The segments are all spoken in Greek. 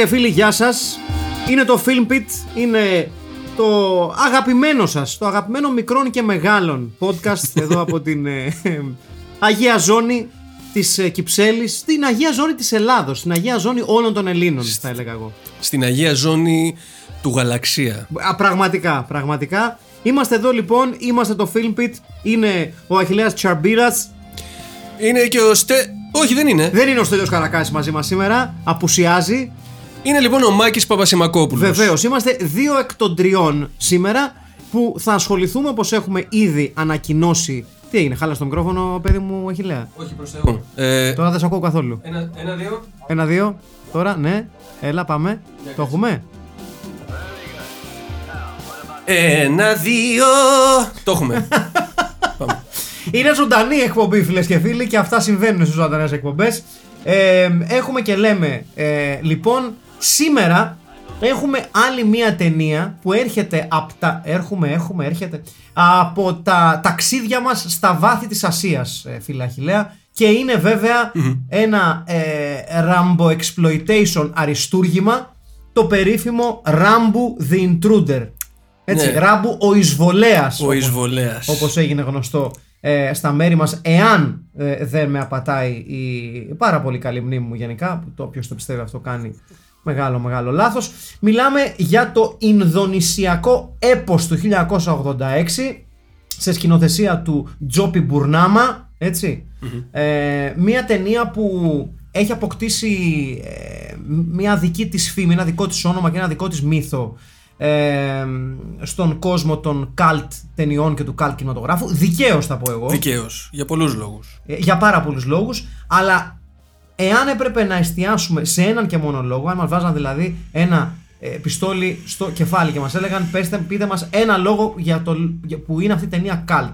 και φίλοι, γεια σας. Είναι το Film Pit, είναι το αγαπημένο σας, το αγαπημένο μικρών και μεγάλων podcast εδώ από την ε, Αγία Ζώνη της ε, Κυψέλης, την Αγία Ζώνη της Ελλάδος, την Αγία Ζώνη όλων των Ελλήνων, θα έλεγα εγώ. Στην Αγία Ζώνη του Γαλαξία. Α, πραγματικά, πραγματικά. Είμαστε εδώ λοιπόν, είμαστε το Film Pit, είναι ο Αχιλέας Τσαρμπίρας, Είναι και ο Στε... Όχι, δεν είναι. δεν είναι ο Στέλιος Καρακάσης μαζί μας σήμερα, απουσιάζει. Είναι λοιπόν ο Μάκης Παπασημακόπουλος. Βεβαίως, είμαστε δύο εκ των τριών σήμερα που θα ασχοληθούμε όπως έχουμε ήδη ανακοινώσει. Τι έγινε, χάλασε το μικρόφωνο, παιδί μου, Αχιλέα; Όχι προς Θεού. Ε, Τώρα δεν σε ακούω καθόλου. ένα, ένα, δύο. Ένα, δύο, τώρα, ναι, έλα, πάμε. Το έχουμε; Ένα, δύο. Το έχουμε. Πάμε. Είναι ζωντανή εκπομπή, φίλες και φίλοι, και αυτά συμβαίνουν στις ζωντανές εκπομπές. Ε, έχουμε και λέμε, ε, λοιπόν, σήμερα έχουμε άλλη μία ταινία που έρχεται από τα. Έρχομαι, έχουμε, έρχεται. Από τα ταξίδια μας στα βάθη της Ασίας, ε, φίλε Αχιλέα. Και είναι βέβαια ένα ε, Rambo Exploitation αριστούργημα, το περίφημο Rambo The Intruder. Έτσι, Ναι. Ράμπου ο εισβολέας Ο όπως- εισβολέας. όπως έγινε γνωστό ε, στα μέρη μας εάν ε, δεν με απατάει η πάρα πολύ καλή μνήμη μου γενικά που το όποιος το πιστεύει αυτό κάνει μεγάλο μεγάλο λάθος μιλάμε για το Ινδονησιακό έπος του 1986 σε σκηνοθεσία του Τζόπι Μπουρνάμα έτσι ε, μια ταινία που έχει αποκτήσει ε, μια δική της φήμη, ένα δικό της όνομα και ένα δικό της μύθο ε, στον κόσμο των καλτ ταινιών και του καλτ κινηματογράφου. Δικαίως θα πω εγώ. Δικαίως. Για πολλούς λόγους. Ε, για πάρα πολλούς λόγους. Αλλά εάν έπρεπε να εστιάσουμε σε έναν και μόνο λόγο, αν μας βάζαν δηλαδή ένα ε, πιστόλι στο κεφάλι και μας έλεγαν πέστε, πείτε μας ένα λόγο για το, για, που είναι αυτή η ταινία cult.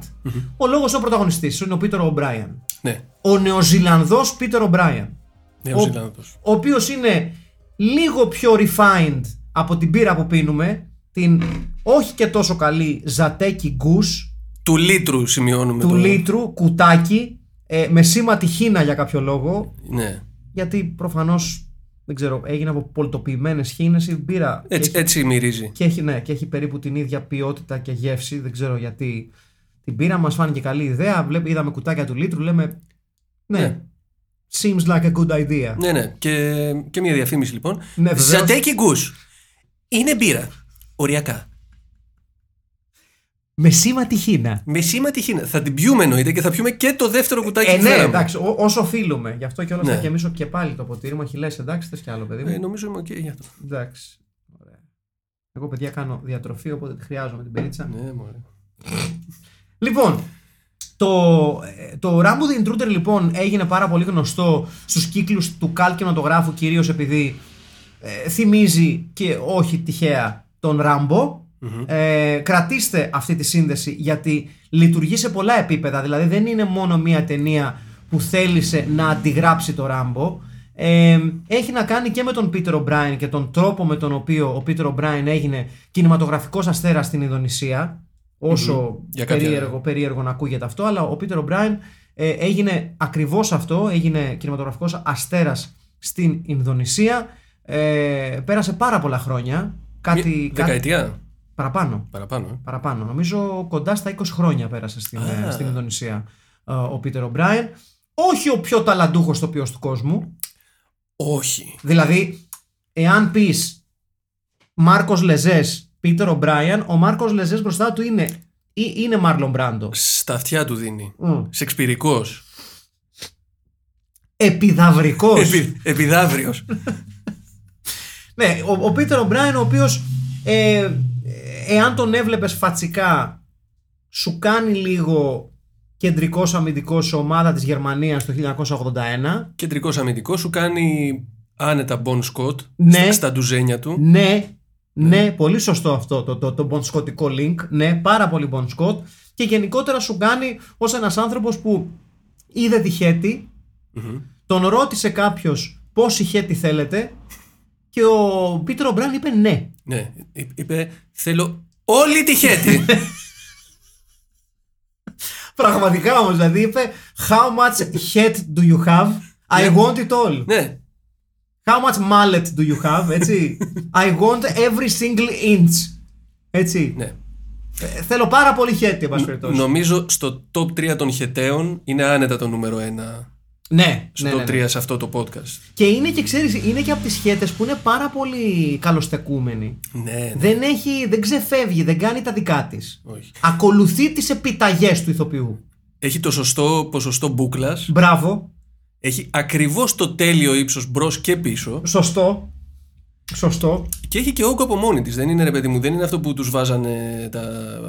Ο λόγος ο πρωταγωνιστής είναι ο Πίτερ Ομπράιαν. Ναι. Ο Νεοζηλανδός Πίτερ Ομπράιαν. Νέος Ο- Ζηλάνδος. ο οποίος είναι λίγο πιο refined από την πύρα που πίνουμε, την όχι και τόσο καλή Ζατέκι Γκους Του λίτρου σημειώνουμε. του το- λίτρου κουτάκι ε, με σήμα τυχίνα για κάποιο λόγο, Ναι. γιατί προφανώς δεν ξέρω, έγινε από πολτοποιημένες χήνες η μπύρα Έτσι, έχει, έτσι μυρίζει. και, έχει, ναι, και έχει περίπου την ίδια ποιότητα και γεύση, δεν ξέρω γιατί την μπύρα μας φάνηκε καλή ιδέα, Βλέπ, είδαμε κουτάκια του λίτρου, λέμε ναι, Ναι. seems like a good idea. Ναι, ναι. Και, και μια διαφήμιση λοιπόν. Ναι, βεβαίως. Žatecký Gus. Είναι μπύρα. Οριακά. Με σήμα τη χήνα. Με σήμα τη χήνα. Θα την πιούμε εννοείται και θα πιούμε και το δεύτερο κουτάκι Ε, που ναι, θέλαμε. εντάξει, ό- όσο οφείλουμε. Γι' αυτό και όλα θα Ναι. γεμίσω και πάλι το ποτήρι μου. Αχιλλέα, εντάξει, θες κι άλλο, παιδί μου. Ε, νομίζω είμαι οκ για αυτό. Εντάξει. Ωραία. Εγώ, παιδιά, κάνω διατροφή, οπότε τη χρειάζομαι την μπυρίτσα. Ναι, μωρέ. Λοιπόν, το, ε, το Rambo the Intruder λοιπόν έγινε πάρα πολύ γνωστό στους κύκλους του καλ κινηματογράφου κυρίως επειδή ε, θυμίζει και όχι τυχαία τον Rambo. Ε, κρατήστε αυτή τη σύνδεση γιατί λειτουργεί σε πολλά επίπεδα. Δηλαδή δεν είναι μόνο μία ταινία που θέλησε να αντιγράψει το Rambo. Ε, έχει να κάνει και με τον Πίτερ O'Brien και τον τρόπο με τον οποίο ο Πίτερ O'Brien έγινε κινηματογραφικός αστέρας στην Ινδονησία. Όσο Για κάποια- περίεργο, περίεργο να ακούγεται αυτό, αλλά ο Πίτερ O'Brien ε, έγινε ακριβώς αυτό, έγινε κινηματογραφικός αστέρας στην Ινδονησία. Ε, πέρασε πάρα πολλά χρόνια. Κάτι, Μια κάτι Δεκαετία. Παραπάνω. Παραπάνω. ε. Παραπάνω. Νομίζω κοντά στα 20 χρόνια πέρασε στην, ε, Α. στην Ινδονησία ε, ο Πίτερ O'Brien. Όχι ο πιο ταλαντούχος τοπιός του κόσμου. Όχι. Δηλαδή, εάν πεις Μάρκος Λεζές, Πίτερ O'Brien, ο Μάρκος Λεζές μπροστά του είναι ή είναι Μάρλον Μπράντο. Στα αυτιά του δίνει. Μμ. Σεξπυρικός. Επιδαυρικός. Επι, επιδαύριος. Ναι, ο, ο Πίτερ Ομπράιν, ο οποίος ε, εάν τον έβλεπες φατσικά, σου κάνει λίγο κεντρικός αμυντικός σε ομάδα της Γερμανίας το 1981. Κεντρικός αμυντικός σου κάνει άνετα Bon Scott Ναι. στα, στα ντουζένια του. Ναι, ναι, πολύ σωστό αυτό το, το, το μπονσκοτικό link. Ναι, πάρα πολύ μπονσκότ. Και γενικότερα σου κάνει ως ένας άνθρωπος που είδε τη χέτη, τον ρώτησε κάποιος πόση χέτη θέλετε και ο Πίτερ Ομπράν είπε ναι. Ναι, εί- είπε θέλω όλη τη χέτη. Πραγματικά όμως, δηλαδή είπε How much head do you have? I want it all. ναι, How much mallet do you have? Έτσι. I want every single inch. Έτσι. ναι. Ε, θέλω πάρα πολύ χέτη, εν πάση περιπτώσει. Νομίζω στο top 3 των χεταίων είναι άνετα το νούμερο 1 Ναι, στο ναι, top ναι, ναι. 3 σε αυτό το podcast. Και είναι και ξέρεις, είναι και από τις χέτες που είναι πάρα πολύ καλοστεκούμενη. Ναι, ναι. Δεν έχει, δεν ξεφεύγει, δεν κάνει τα δικά της. Όχι. Ακολουθεί τις επιταγές του ηθοποιού. Έχει το σωστό ποσοστό μπούκλα. Μπράβο, Έχει ακριβώς το τέλειο ύψος μπρος και πίσω. σωστό, σωστό. Και έχει και όγκο από μόνη της. Δεν είναι ρε παιδί μου, δεν είναι αυτό που τους βάζανε. Τα...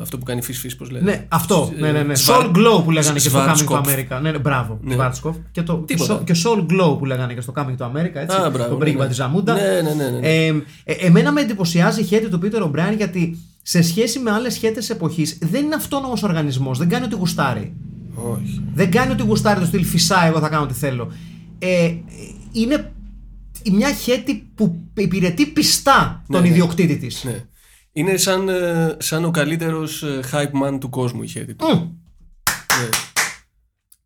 Αυτό που κάνει φυσ φυσ, πώς λένε. Ναι, αυτό. Ε, Ναι, ναι, ναι. Σβαρ- Soul Glow που λέγανε και στο Coming to Schwarzkopf. America. Ναι, ναι, μπράβο. Ναι. Schwarzkopf. Και, το, και, Τίποτα. so- και Soul Glow που λέγανε και στο Coming to America. Έτσι, Α, μπράβο, τον πρίγκιπα ναι, της ναι. Ζαμούντα. Ναι, ναι, ναι, ναι. Ε, ε, εμένα με εντυπωσιάζει η χέτη του Πίτερ Ομπράιν γιατί σε σχέση με άλλες χέτες εποχής δεν είναι αυτόνομος οργανισμός. Δεν κάνει ό,τι γουστάρει. Όχι. Δεν κάνει ότι γουστάρει το στυλ φυσά, εγώ θα κάνω ό,τι θέλω. Ε, είναι μια χέτη που υπηρετεί πιστά τον ναι. ιδιοκτήτη της. Ναι. Είναι σαν, ε, σαν ο καλύτερος hype man του κόσμου η χέτη του. Μμ. Ναι.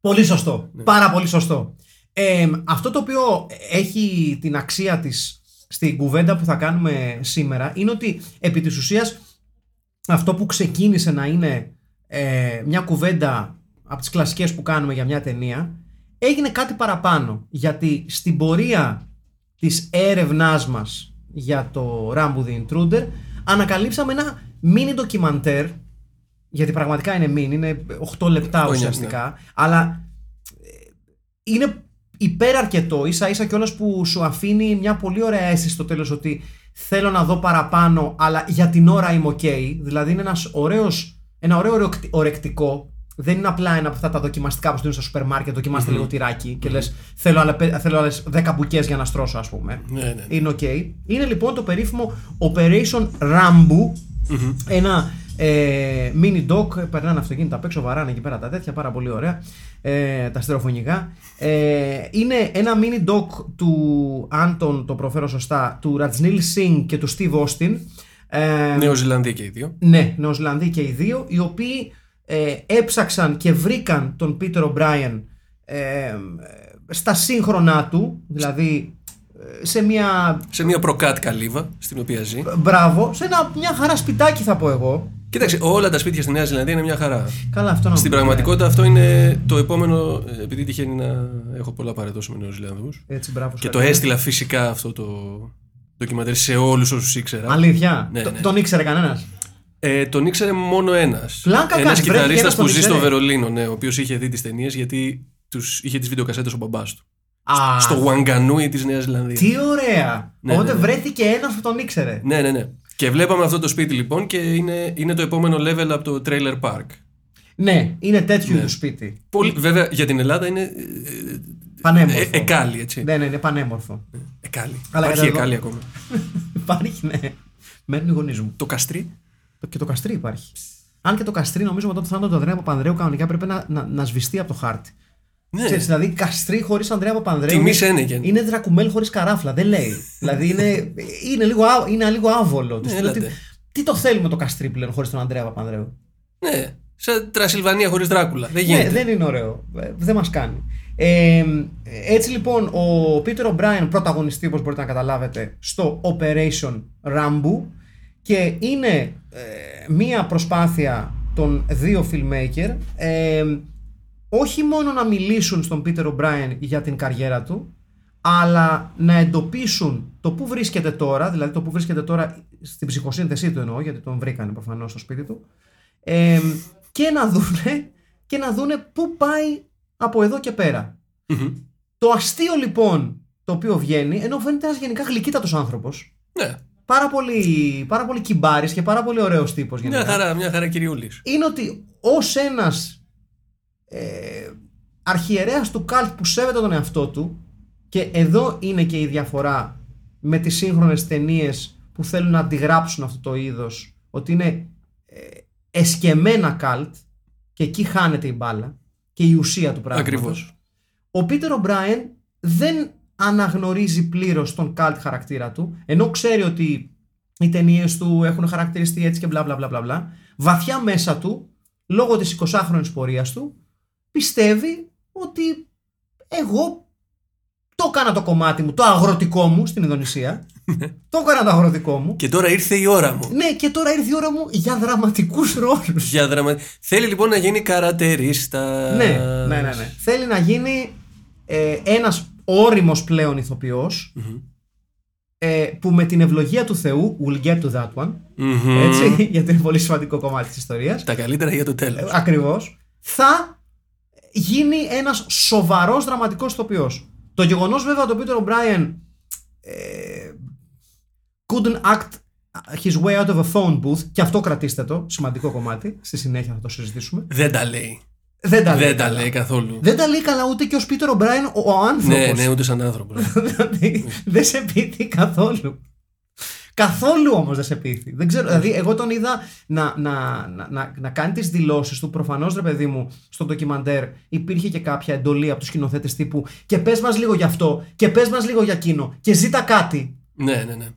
Πολύ σωστό. Πάρα πολύ σωστό. Ε, αυτό το οποίο έχει την αξία της στην κουβέντα που θα κάνουμε σήμερα είναι ότι επί της ουσίας αυτό που ξεκίνησε να είναι ε, μια κουβέντα από τις κλασικές που κάνουμε για μια ταινία έγινε κάτι παραπάνω γιατί στην πορεία της έρευνάς μας για το Rambo the Intruder ανακαλύψαμε ένα mini ντοκιμαντέρ γιατί πραγματικά είναι mini, είναι 8 λεπτά Οκτώ, ουσιαστικά αλλά ε, είναι υπεραρκετό ίσα ίσα κιόλας που σου αφήνει μια πολύ ωραία αίσθηση στο τέλος ότι θέλω να δω παραπάνω αλλά για την ώρα είμαι ok. Δηλαδή είναι ένας ωραίος, ένα ωραίο ορεκτι- ορεκτικό δεν είναι απλά ένα από αυτά τα δοκιμαστικά που στείλουν στο σούπερ μάρκετ, δοκιμάστε λίγο τυράκι και λες θέλω, άλλα, πέ- θέλω άλλες 10 μπουκές για να στρώσω ας πούμε. Ναι, ναι. Είναι ok. Είναι λοιπόν το περίφημο Operation Rambo, ένα ε, mini doc, περνάνε αυτοκίνητα απ' έξω, βαράνε εκεί πέρα τα τέτοια, πάρα πολύ ωραία, ε, τα στερεοφωνικά. Ε, είναι ένα mini doc του, αν τον το προφέρω σωστά, του Ρατζνίλ Singh και του Steve Austin. Ε, Νέο Ζηλανδοί και οι δύο. ναι, Νεοζηλανδοί και οι δύο, οι οποίοι ε, έψαξαν και βρήκαν τον Πίτερ Ομπράιεν ε, στα σύγχρονά του, δηλαδή ε, σε μια. Σε μια προκάτ καλύβα στην οποία ζει. Μπράβο, σε ένα, μια χαρά σπιτάκι θα πω εγώ. Κοίταξε, όλα τα σπίτια στη Νέα Ζηλανδία είναι μια χαρά. Καλά, αυτό να Στην μου πει, πραγματικότητα αυτό είναι το επόμενο. ε, Επειδή τυχαίνει να έχω πολλά παρεδώσει με Νέους Ζηλανδούς. ε, Έτσι, μπράβο. Και σου το έκανε. έστειλα φυσικά αυτό το ντοκιμαντέρ σε όλους όσους ήξερα. Αλήθεια; Ναι, Το- ναι. Τον ήξερε κανένας; Ε, τον ήξερε μόνο ένας. Πλάκα Ένας κάνεις, βρέθηκε κιθαρίστας ένας τον που ζει στο ήξερε. Βερολίνο, ναι, ο οποίος είχε δει τις ταινίες γιατί τους είχε τις βιντεοκασέτες ο μπαμπάς του. Α, Στο Βουαγκανούι της Νέας Ζηλανδίας. τι ωραία. Ναι, Οπότε ναι, ναι. βρέθηκε ένας που τον ήξερε. Ναι, ναι, ναι. Και βλέπαμε αυτό το σπίτι λοιπόν και είναι, είναι το επόμενο level από το Trailer Park. Ναι, είναι τέτοιου Ναι. είδου σπίτι. Πολύ, βέβαια για την Ελλάδα είναι. ε, Πανέμορφο. Ε, εκάλι, έτσι. Ναι, ναι, είναι πανέμορφο. Εκάλι. Αλλά Υπάρχει εδώ- εκάλι ακόμα. Υπάρχει, ναι. Μένουν οι γονείς μου. Το καστρί. Το- Και το καστρί υπάρχει. Αν και το καστρί νομίζω μετά το θάνατο του Ανδρέα Παπανδρέου κανονικά πρέπει να, να, να σβηστεί από το χάρτη. Ναι. Ξέρεις, δηλαδή καστρί χωρίς Ανδρέα Παπανδρέου. Τιμή είναι- Σένεγεν. Είναι δρακουμέλ χωρίς καράφλα. Δεν λέει. δηλαδή είναι, είναι, λίγο, α- είναι λίγο άβολο. Του Ναι, στείλω, έλατε. τι, τι το θέλουμε το καστρί πλέον χωρίς τον Ανδρέα Παπανδρέου; Ναι. Σαν Τρασιλβανία χωρίς Δράκουλα. Δεν Ναι, γίνεται. δεν είναι ωραίο. Ε, Δεν μας κάνει. Ε, έτσι λοιπόν, ο Πίτερ Ομπράιν πρωταγωνιστεί, όπως μπορείτε να καταλάβετε, στο Operation Rambo και είναι ε, μία προσπάθεια των δύο filmmaker ε, όχι μόνο να μιλήσουν στον Πίτερ Ομπράιν για την καριέρα του, αλλά να εντοπίσουν το που βρίσκεται τώρα, δηλαδή το που βρίσκεται τώρα στην ψυχοσύνθεσή του εννοώ, γιατί τον βρήκανε προφανώς στο σπίτι του, Ε, και να δούνε και να δούνε πού πάει από εδώ και πέρα. Το αστείο λοιπόν το οποίο βγαίνει, ενώ φαίνεται ένας γενικά γλυκύτατος άνθρωπος. Ναι. Πάρα πολύ, πάρα πολύ κυμπάρης και πάρα πολύ ωραίος τύπος Μια γενικά. χαρά, μια χαρά κυριούλης. Είναι ότι ως ένας ε, αρχιερέας του καλτ που σέβεται τον εαυτό του, και εδώ είναι και η διαφορά με τις σύγχρονες ταινίες που θέλουν να αντιγράψουν αυτό το είδος, ότι είναι ε, εσκεμμένα καλτ και εκεί χάνεται η μπάλα και η ουσία του πράγματος. Ακριβώς. Ο Πίτερ Ομπράιν δεν αναγνωρίζει πλήρως τον καλτ χαρακτήρα του, ενώ ξέρει ότι οι ταινίες του έχουν χαρακτηριστεί έτσι και μπλα μπλα μπλα μπλα μπλα. Βαθιά μέσα του, λόγω της 20χρονης πορείας του, πιστεύει ότι εγώ το έκανα το κομμάτι μου, το αγροτικό μου στην Ινδονησία. το έκανα το αγροτικό μου. Και τώρα ήρθε η ώρα μου. Ναι, και τώρα ήρθε η ώρα μου για δραματικούς ρόλους. Για δραμα... Θέλει λοιπόν να γίνει καρατερίστα. ναι, ναι, ναι, ναι. Θέλει να γίνει ε, ένας όριμος πλέον ηθοποιός, ε, που με την ευλογία του Θεού, we'll get to that one, Μμμ. έτσι, γιατί είναι πολύ σημαντικό κομμάτι της ιστορίας, Τα καλύτερα για το τέλος. ακριβώς, θα γίνει ένας σοβαρός δραματικός ηθοποιός. Το γεγονός βέβαια ότι ο Peter O'Brien ε, couldn't act his way out of a phone booth και αυτό κρατήστε το, σημαντικό κομμάτι, στη συνέχεια θα το συζητήσουμε. Δεν τα λέει. Δεν τα λέει, Δεν τα καλά. λέει καθόλου. Δεν τα λέει καλά ούτε και ο Πίτερ Ομπράιν ο, ο άνθρωπος. Ναι, ναι, ούτε σαν άνθρωπος. δηλαδή δεν σε πείθει καθόλου. Καθόλου όμως δεν σε πείθει. Δεν ξέρω, δηλαδή εγώ τον είδα να, να, να, να, να κάνει τις δηλώσεις του. Προφανώς ρε παιδί μου στο ντοκιμαντέρ υπήρχε και κάποια εντολή από τους σκηνοθέτες τύπου και πες μας λίγο για αυτό και πες μας λίγο για εκείνο και ζήτα κάτι. ναι, ναι, ναι.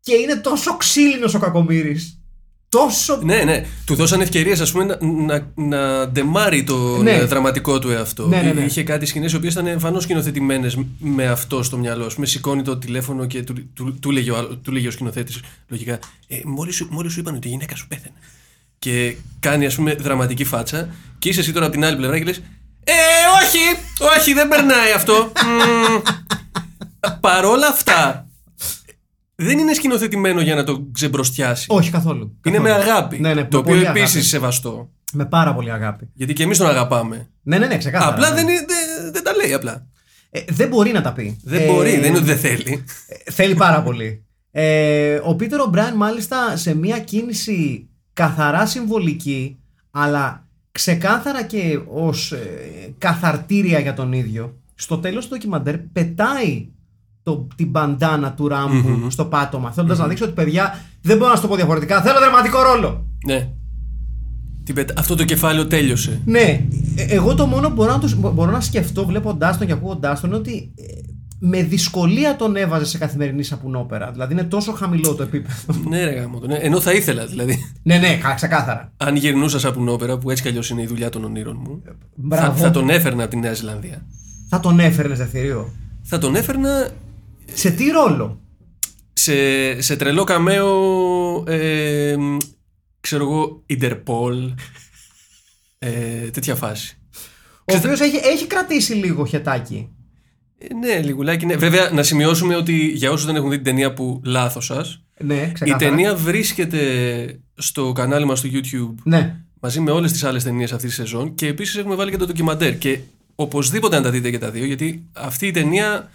Και είναι τόσο ξύλινος ο Κακομύρης. Τόσο... Ναι, ναι. Του δώσαν ευκαιρίες, ας πούμε, να, να, να ντεμάρει το Ναι. δραματικό του εαυτό. Ναι, ναι, ναι. Είχε κάτι σκηνές οι οποίες ήταν εμφανώς σκηνοθετημένες με αυτό στο μυαλό. Με σηκώνει το τηλέφωνο και του, του, του, λέγε, ο, άλλο- του λέγε ο σκηνοθέτης, λογικά, ε, μόλις σου, μόλις σου είπαν ότι η γυναίκα σου πέθανε. Και κάνει, ας πούμε, δραματική φάτσα. Και είσαι εσύ τώρα από την άλλη πλευρά και λες, Ε, όχι! Όχι, δεν περνάει αυτό. Μμμ. Παρόλα αυτά, δεν είναι σκηνοθετημένο για να το ξεμπροστιάσει. Όχι καθόλου. Είναι με Καθόλου. αγάπη. Ναι, ναι, το με οποίο πολύ επίσης αγάπη. σεβαστό. Με πάρα πολύ αγάπη. Γιατί και εμείς τον αγαπάμε. Ναι, ναι, ναι, ξεκάθαρα. απλά ναι. δεν, είναι, δεν, δεν τα λέει απλά. Ε, δεν μπορεί να τα πει. Δεν Ε, μπορεί, δεν είναι ότι δεν θέλει. Θέλει πάρα πολύ. Ε, ο Πίτερ Ομπράιν μάλιστα σε μια κίνηση καθαρά συμβολική αλλά ξεκάθαρα και ως ε, καθαρτήρια για τον ίδιο στο τέλος του ντοκιμαντέρ πετάει το, την μπαντάνα του ραμπου στο πάτωμα θέλοντας να δείξει ότι παιδιά δεν μπορώ να σου το πω διαφορετικά θέλω δραματικό ρόλο ναι. Την πετα- Αυτό το κεφάλαιο τέλειωσε. ναι, ε, εγώ το μόνο που μπορώ να, τους- μπορώ να σκεφτώ βλέποντάς τον και ακούγοντάς τον είναι ότι ε, με δυσκολία τον έβαζε σε καθημερινή σαπουνόπερα. Δηλαδή είναι τόσο χαμηλό το επίπεδο. ναι, ρε γάμο το, ναι. Ενώ θα ήθελα, δηλαδή. ναι, ναι, κα- ξεκάθαρα. Αν γυρνούσα σαπουνόπερα, που έτσι κι αλλιώς είναι η δουλειά των ονείρων μου, θα, Μπράβο. θα τον έφερνα από τη Νέα Ζηλανδία. Θα τον έφερνες Δευτερίο. Θα τον έφερνα Σε τι ρόλο; σε, σε τρελό καμέο. Ε, μ, ξέρω εγώ, Interpol. Ε, τέτοια φάση. Ο οποίος έχει, έχει κρατήσει λίγο χετάκι. Ε, ναι, λιγουλάκι. Ναι. Βέβαια, να σημειώσουμε ότι για όσους δεν έχουν δει την ταινία που λάθος σας, Ναι, η ξεκάθαρα. ταινία βρίσκεται στο κανάλι μας στο YouTube Ναι. μαζί με όλες τις άλλες ταινίες αυτής της σεζόν και επίσης έχουμε βάλει και το ντοκιμαντέρ. Και οπωσδήποτε να τα δείτε και τα δύο, γιατί αυτή η ταινία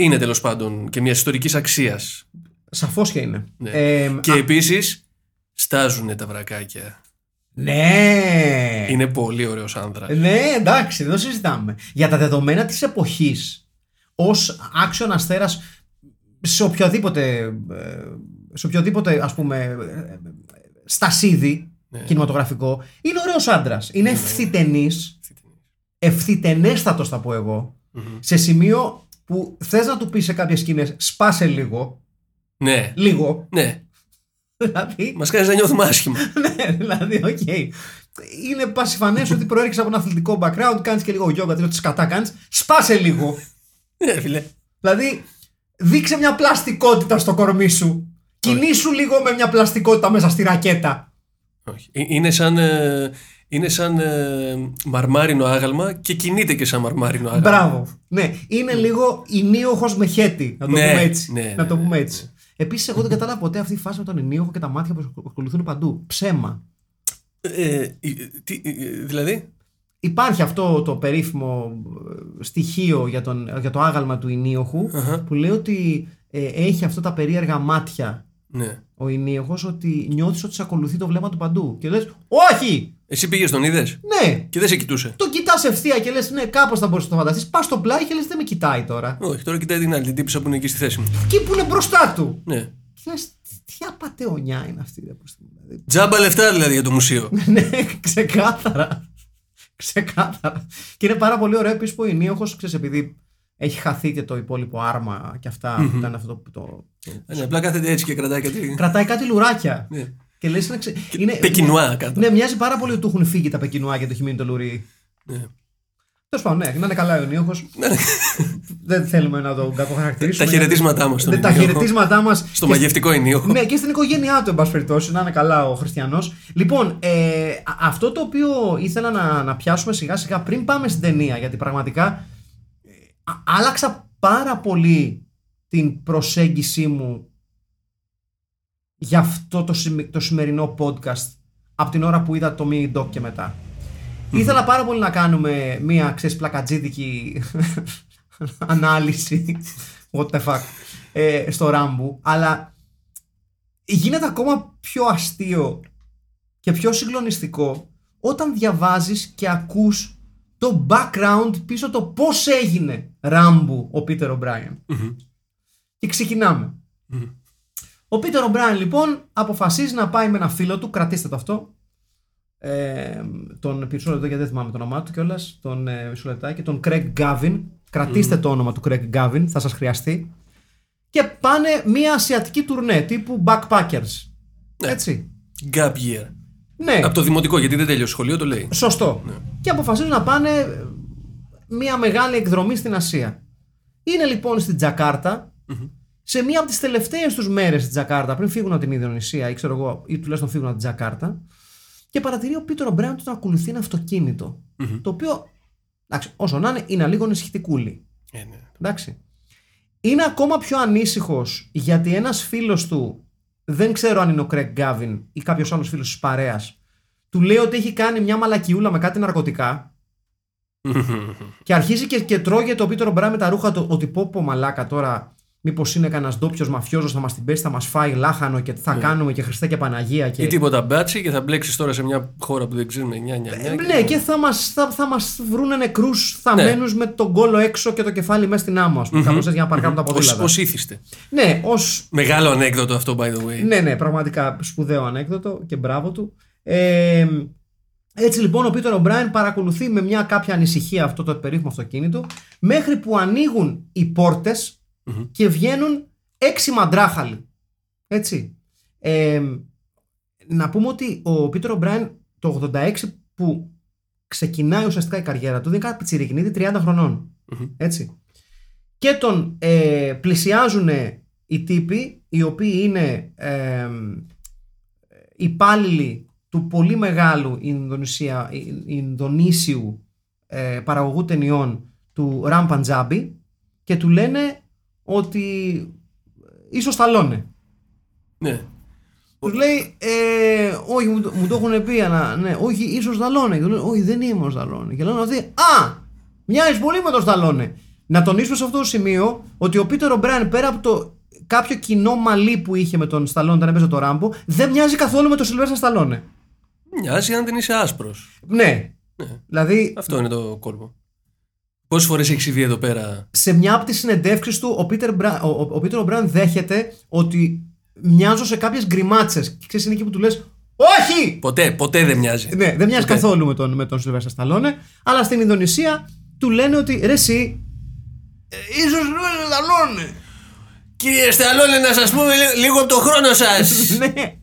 είναι τέλος πάντων και μιας ιστορικής αξίας. Σαφώς και είναι. Ναι. Ε, και α, επίσης στάζουν τα βρακάκια. ναι. Είναι πολύ ωραίος άνδρα. Ναι, εντάξει, δεν το συζητάμε. Για τα δεδομένα της εποχής, ως άξιον αστέρας σε οποιοδήποτε, ε, σε οποιοδήποτε ας πούμε ε, στασίδι Ναι. κινηματογραφικό, είναι ωραίος άντρας. Είναι ευθυτενής, ευθυτενέστατος θα πω εγώ, σε σημείο που θες να του πεις σε κάποιες σκηνές σπάσε λίγο, Ναι, λίγο, ναι. δηλαδή, Μας κάνεις να νιώθουμε άσχημα. ναι, δηλαδή, οκ. Είναι πασιφανές ότι προέρχεσαι από ένα αθλητικό background, κάνεις και λίγο γιόγκα, τι σκατά κάνεις. Σπάσε λίγο. ναι, φίλε. Δηλαδή, δείξε μια πλαστικότητα στο κορμί σου. Κινήσου λίγο με μια πλαστικότητα μέσα στη ρακέτα. Όχι. Ε, Είναι σαν, ε, είναι σαν ε, μαρμάρινο άγαλμα και κινείται και σαν μαρμάρινο άγαλμα. Μπράβο. Ναι, είναι λίγο ενίοχο με χέτη. Να το Ναι, πούμε έτσι. ναι, να το ναι, πούμε ναι, έτσι. Επίσης, εγώ δεν κατάλαβα ποτέ αυτή η φάση με τον ενίοχο και τα μάτια που ασχοληθούν παντού. Ψέμα. Ε, ε, τι, ε, δηλαδή; Υπάρχει αυτό το περίφημο ε, στοιχείο για, τον, για το άγαλμα του ενίοχου Αχα. που λέει ότι ε, έχει αυτά τα περίεργα μάτια Ναι. ο ενίοχος ότι νιώθεις ότι σε ακολουθεί το βλέμμα του παντού και λες όχι Εσύ πήγες τον είδες; Ναι και δεν σε κοιτούσε; το κοιτάς ευθεία και λες ναι κάπως θα μπορείς να το φανταστείς πας στο πλάι και λες δεν με κοιτάει τώρα Όχι, τώρα κοιτάει την άλλη, την τύπησα που είναι εκεί στη θέση μου. εκεί που είναι μπροστά του Ναι. και λες τι απατεωνιά είναι αυτή ρε, πώς την- δηλαδή, Τζάμπα λεφτά δηλαδή για το μουσείο. ναι ξεκάθαρα ξεκάθαρα και είναι πάρα πολύ ωραίο επίσης που ο ενίοχος ξέρεις επειδή έχει χαθεί και το υπόλοιπο άρμα και αυτά που ήταν αυτό το, το, το- Ε, ναι, απλά κάθεται έτσι και κρατάει κάτι. κρατάει κάτι λουράκια Ναι. Και λες είναι, ξε... είναι Πεκινουά κάτω. ναι μοιάζει πάρα πολύ ότι του έχουν φύγει τα πεκινουά και το έχει μείνει το λουρί Ναι. Τέλος πάντων, ναι, να είναι καλά ο Ενίοχο. Δεν θέλουμε να τον κακοχαρακτηρίσουμε. Τα χαιρετίσματά μας στον Ναι, Τα Ενίοχο. χαιρετίσματά μας. Στο μαγευτικό ενίοχο. Ναι, και στην οικογένειά του, εν πάση περιπτώσει, να είναι καλά ο Χριστιανός. Λοιπόν, ε, α- αυτό το οποίο ήθελα να, να πιάσουμε σιγά σιγά πριν πάμε στην ταινία, γιατί πραγματικά ε, α- άλλαξα πάρα πολύ την προσέγγιση μου για αυτό το, σημε- το σημερινό podcast από την ώρα που είδα το mini doc και μετά. Ήθελα πάρα πολύ να κάνουμε μία, ξέρεις, πλακατζίδικη ανάλυση what the fuck ε, στο Ράμπου, αλλά γίνεται ακόμα πιο αστείο και πιο συγκλονιστικό όταν διαβάζεις και ακούς το background πίσω το πώς έγινε Ράμπου ο Πίτερ Ομπράιεν. Και ξεκινάμε. Ο Πίτερ Ομπράιεν λοιπόν αποφασίζει να πάει με ένα φίλο του, κρατήστε το αυτό, ε, τον μισό λεπτό γιατί δεν θυμάμαι το όνομά του κιόλας, τον ε, μισό λεπτάκι, τον Craig Gavin. Κρατήστε το όνομα του Craig Gavin, θα σας χρειαστεί. Και πάνε μια ασιατική τουρνέ τύπου backpackers. Έτσι. Gap year. Ναι, Από το δημοτικό, γιατί δεν τέλειωσε σχολείο, το λέει. σωστό. Και αποφασίζουν να πάνε ε, μια μεγάλη εκδρομή στην Ασία. Είναι λοιπόν στην τζακαρτα σε μία από τις τελευταίες τους μέρες στην Τζακάρτα, πριν φύγουν από την Ινδονησία ή ξέρω εγώ, ή τουλάχιστον φύγουν από την Τζακάρτα, και παρατηρεί ο Πίτερ Ομπρέαν του να ακολουθεί ένα αυτοκίνητο. Το οποίο, εντάξει, όσο να είναι, είναι λίγο ενισχυτικούλη. Ε, ναι. Εντάξει. Είναι ακόμα πιο ανήσυχος γιατί ένας φίλος του, δεν ξέρω αν είναι ο Κρέγκ Γκάβιν ή κάποιος άλλος φίλος της παρέας, του λέει ότι έχει κάνει μια μαλακιούλα με κάτι ναρκωτικά. και αρχίζει και, και τρώγεται το Πίτερ Ομπρά με τα ρούχα του ότι πω πω μαλάκα τώρα. Μήπως είναι κανένας ντόπιος μαφιόζος, θα μας την πέσει, θα μας φάει λάχανο και τι θα κάνουμε και Χριστέ και Παναγία. Και... Ή τίποτα μπάτσι και θα μπλέξεις τώρα σε μια χώρα που δεν ξέρουμε. Νιά, νιά, νιά, Ε, ναι, και θα μα θα, θα μας βρούνε νεκρούς θαμμένου με τον κόλο έξω και το κεφάλι μέσα στην άμμο, ας πούμε. Κάπως έτσι για να παρκάρουν τα ποδήλατα. Ω ήθιστε. Ναι, ω Μεγάλο ανέκδοτο αυτό, by the way. Ναι, ναι, πραγματικά σπουδαίο ανέκδοτο και μπράβο του. Ε, έτσι λοιπόν ο Πίτερ Ομπράιν παρακολουθεί με μια κάποια ανησυχία αυτό το περίφημο αυτοκίνητο μέχρι που ανοίγουν οι πορτες και βγαίνουν έξι μαντράχαλοι. Έτσι. Ε, να πούμε ότι ο Πίτερ Ομπράιν το 86 που ξεκινάει ουσιαστικά η καριέρα του δεν είναι κάτι πιτσιρικνίδι 30 χρονών. Έτσι. Και τον ε, πλησιάζουν οι τύποι οι οποίοι είναι ε, υπάλληλοι του πολύ μεγάλου Ινδονησία, Ι- Ινδονήσιου ε, παραγωγού ταινιών του Ραμ Παντζάμπι και του λένε ότι ίσως θαλώνε. Ναι. Τους λέει, ε, όχι, μου, το- μου το έχουν πει, αλλά ναι, όχι, ίσως Σταλόνε. Και του λέει, όχι, δεν είμαι ο Σταλόνε. Και λένε αυτοί, Α, μοιάζεις πολύ με τον Σταλόνε. Να τονίσουμε σε αυτό το σημείο ότι ο Πίτερ Ομπράιν πέρα από το κάποιο κοινό μαλλί που είχε με τον Σταλόνε όταν έπαιζε το Ράμπο, δεν μοιάζει καθόλου με τον Σιλβέστα Σταλόνε. Μοιάζει αν δεν είσαι άσπρος. Ναι. Δηλαδή, Αυτό είναι το κόλπο. Πόσες φορές έχεις δει εδώ πέρα; σε μια από τις συνεντεύξεις του, ο Πίτερ, Μπρα... ο, ο, ο Πίτερ Ομπράιν δέχεται ότι μοιάζω σε κάποιες γκριμάτσες. Και ξέρεις, είναι εκεί που του λες, Όχι! Ποτέ, ποτέ δεν μοιάζει. Ναι, δεν μοιάζει Ποτέ. καθόλου με τον, με τον Σιλβέστα Σταλόνε. Αλλά στην Ινδονησία του λένε ότι ρε, εσύ. Ε, ίσως Σιλβέστα Σταλόνε. Κύριε Σταλόνε, να σας πούμε λι- λίγο από το χρόνο σας. ναι.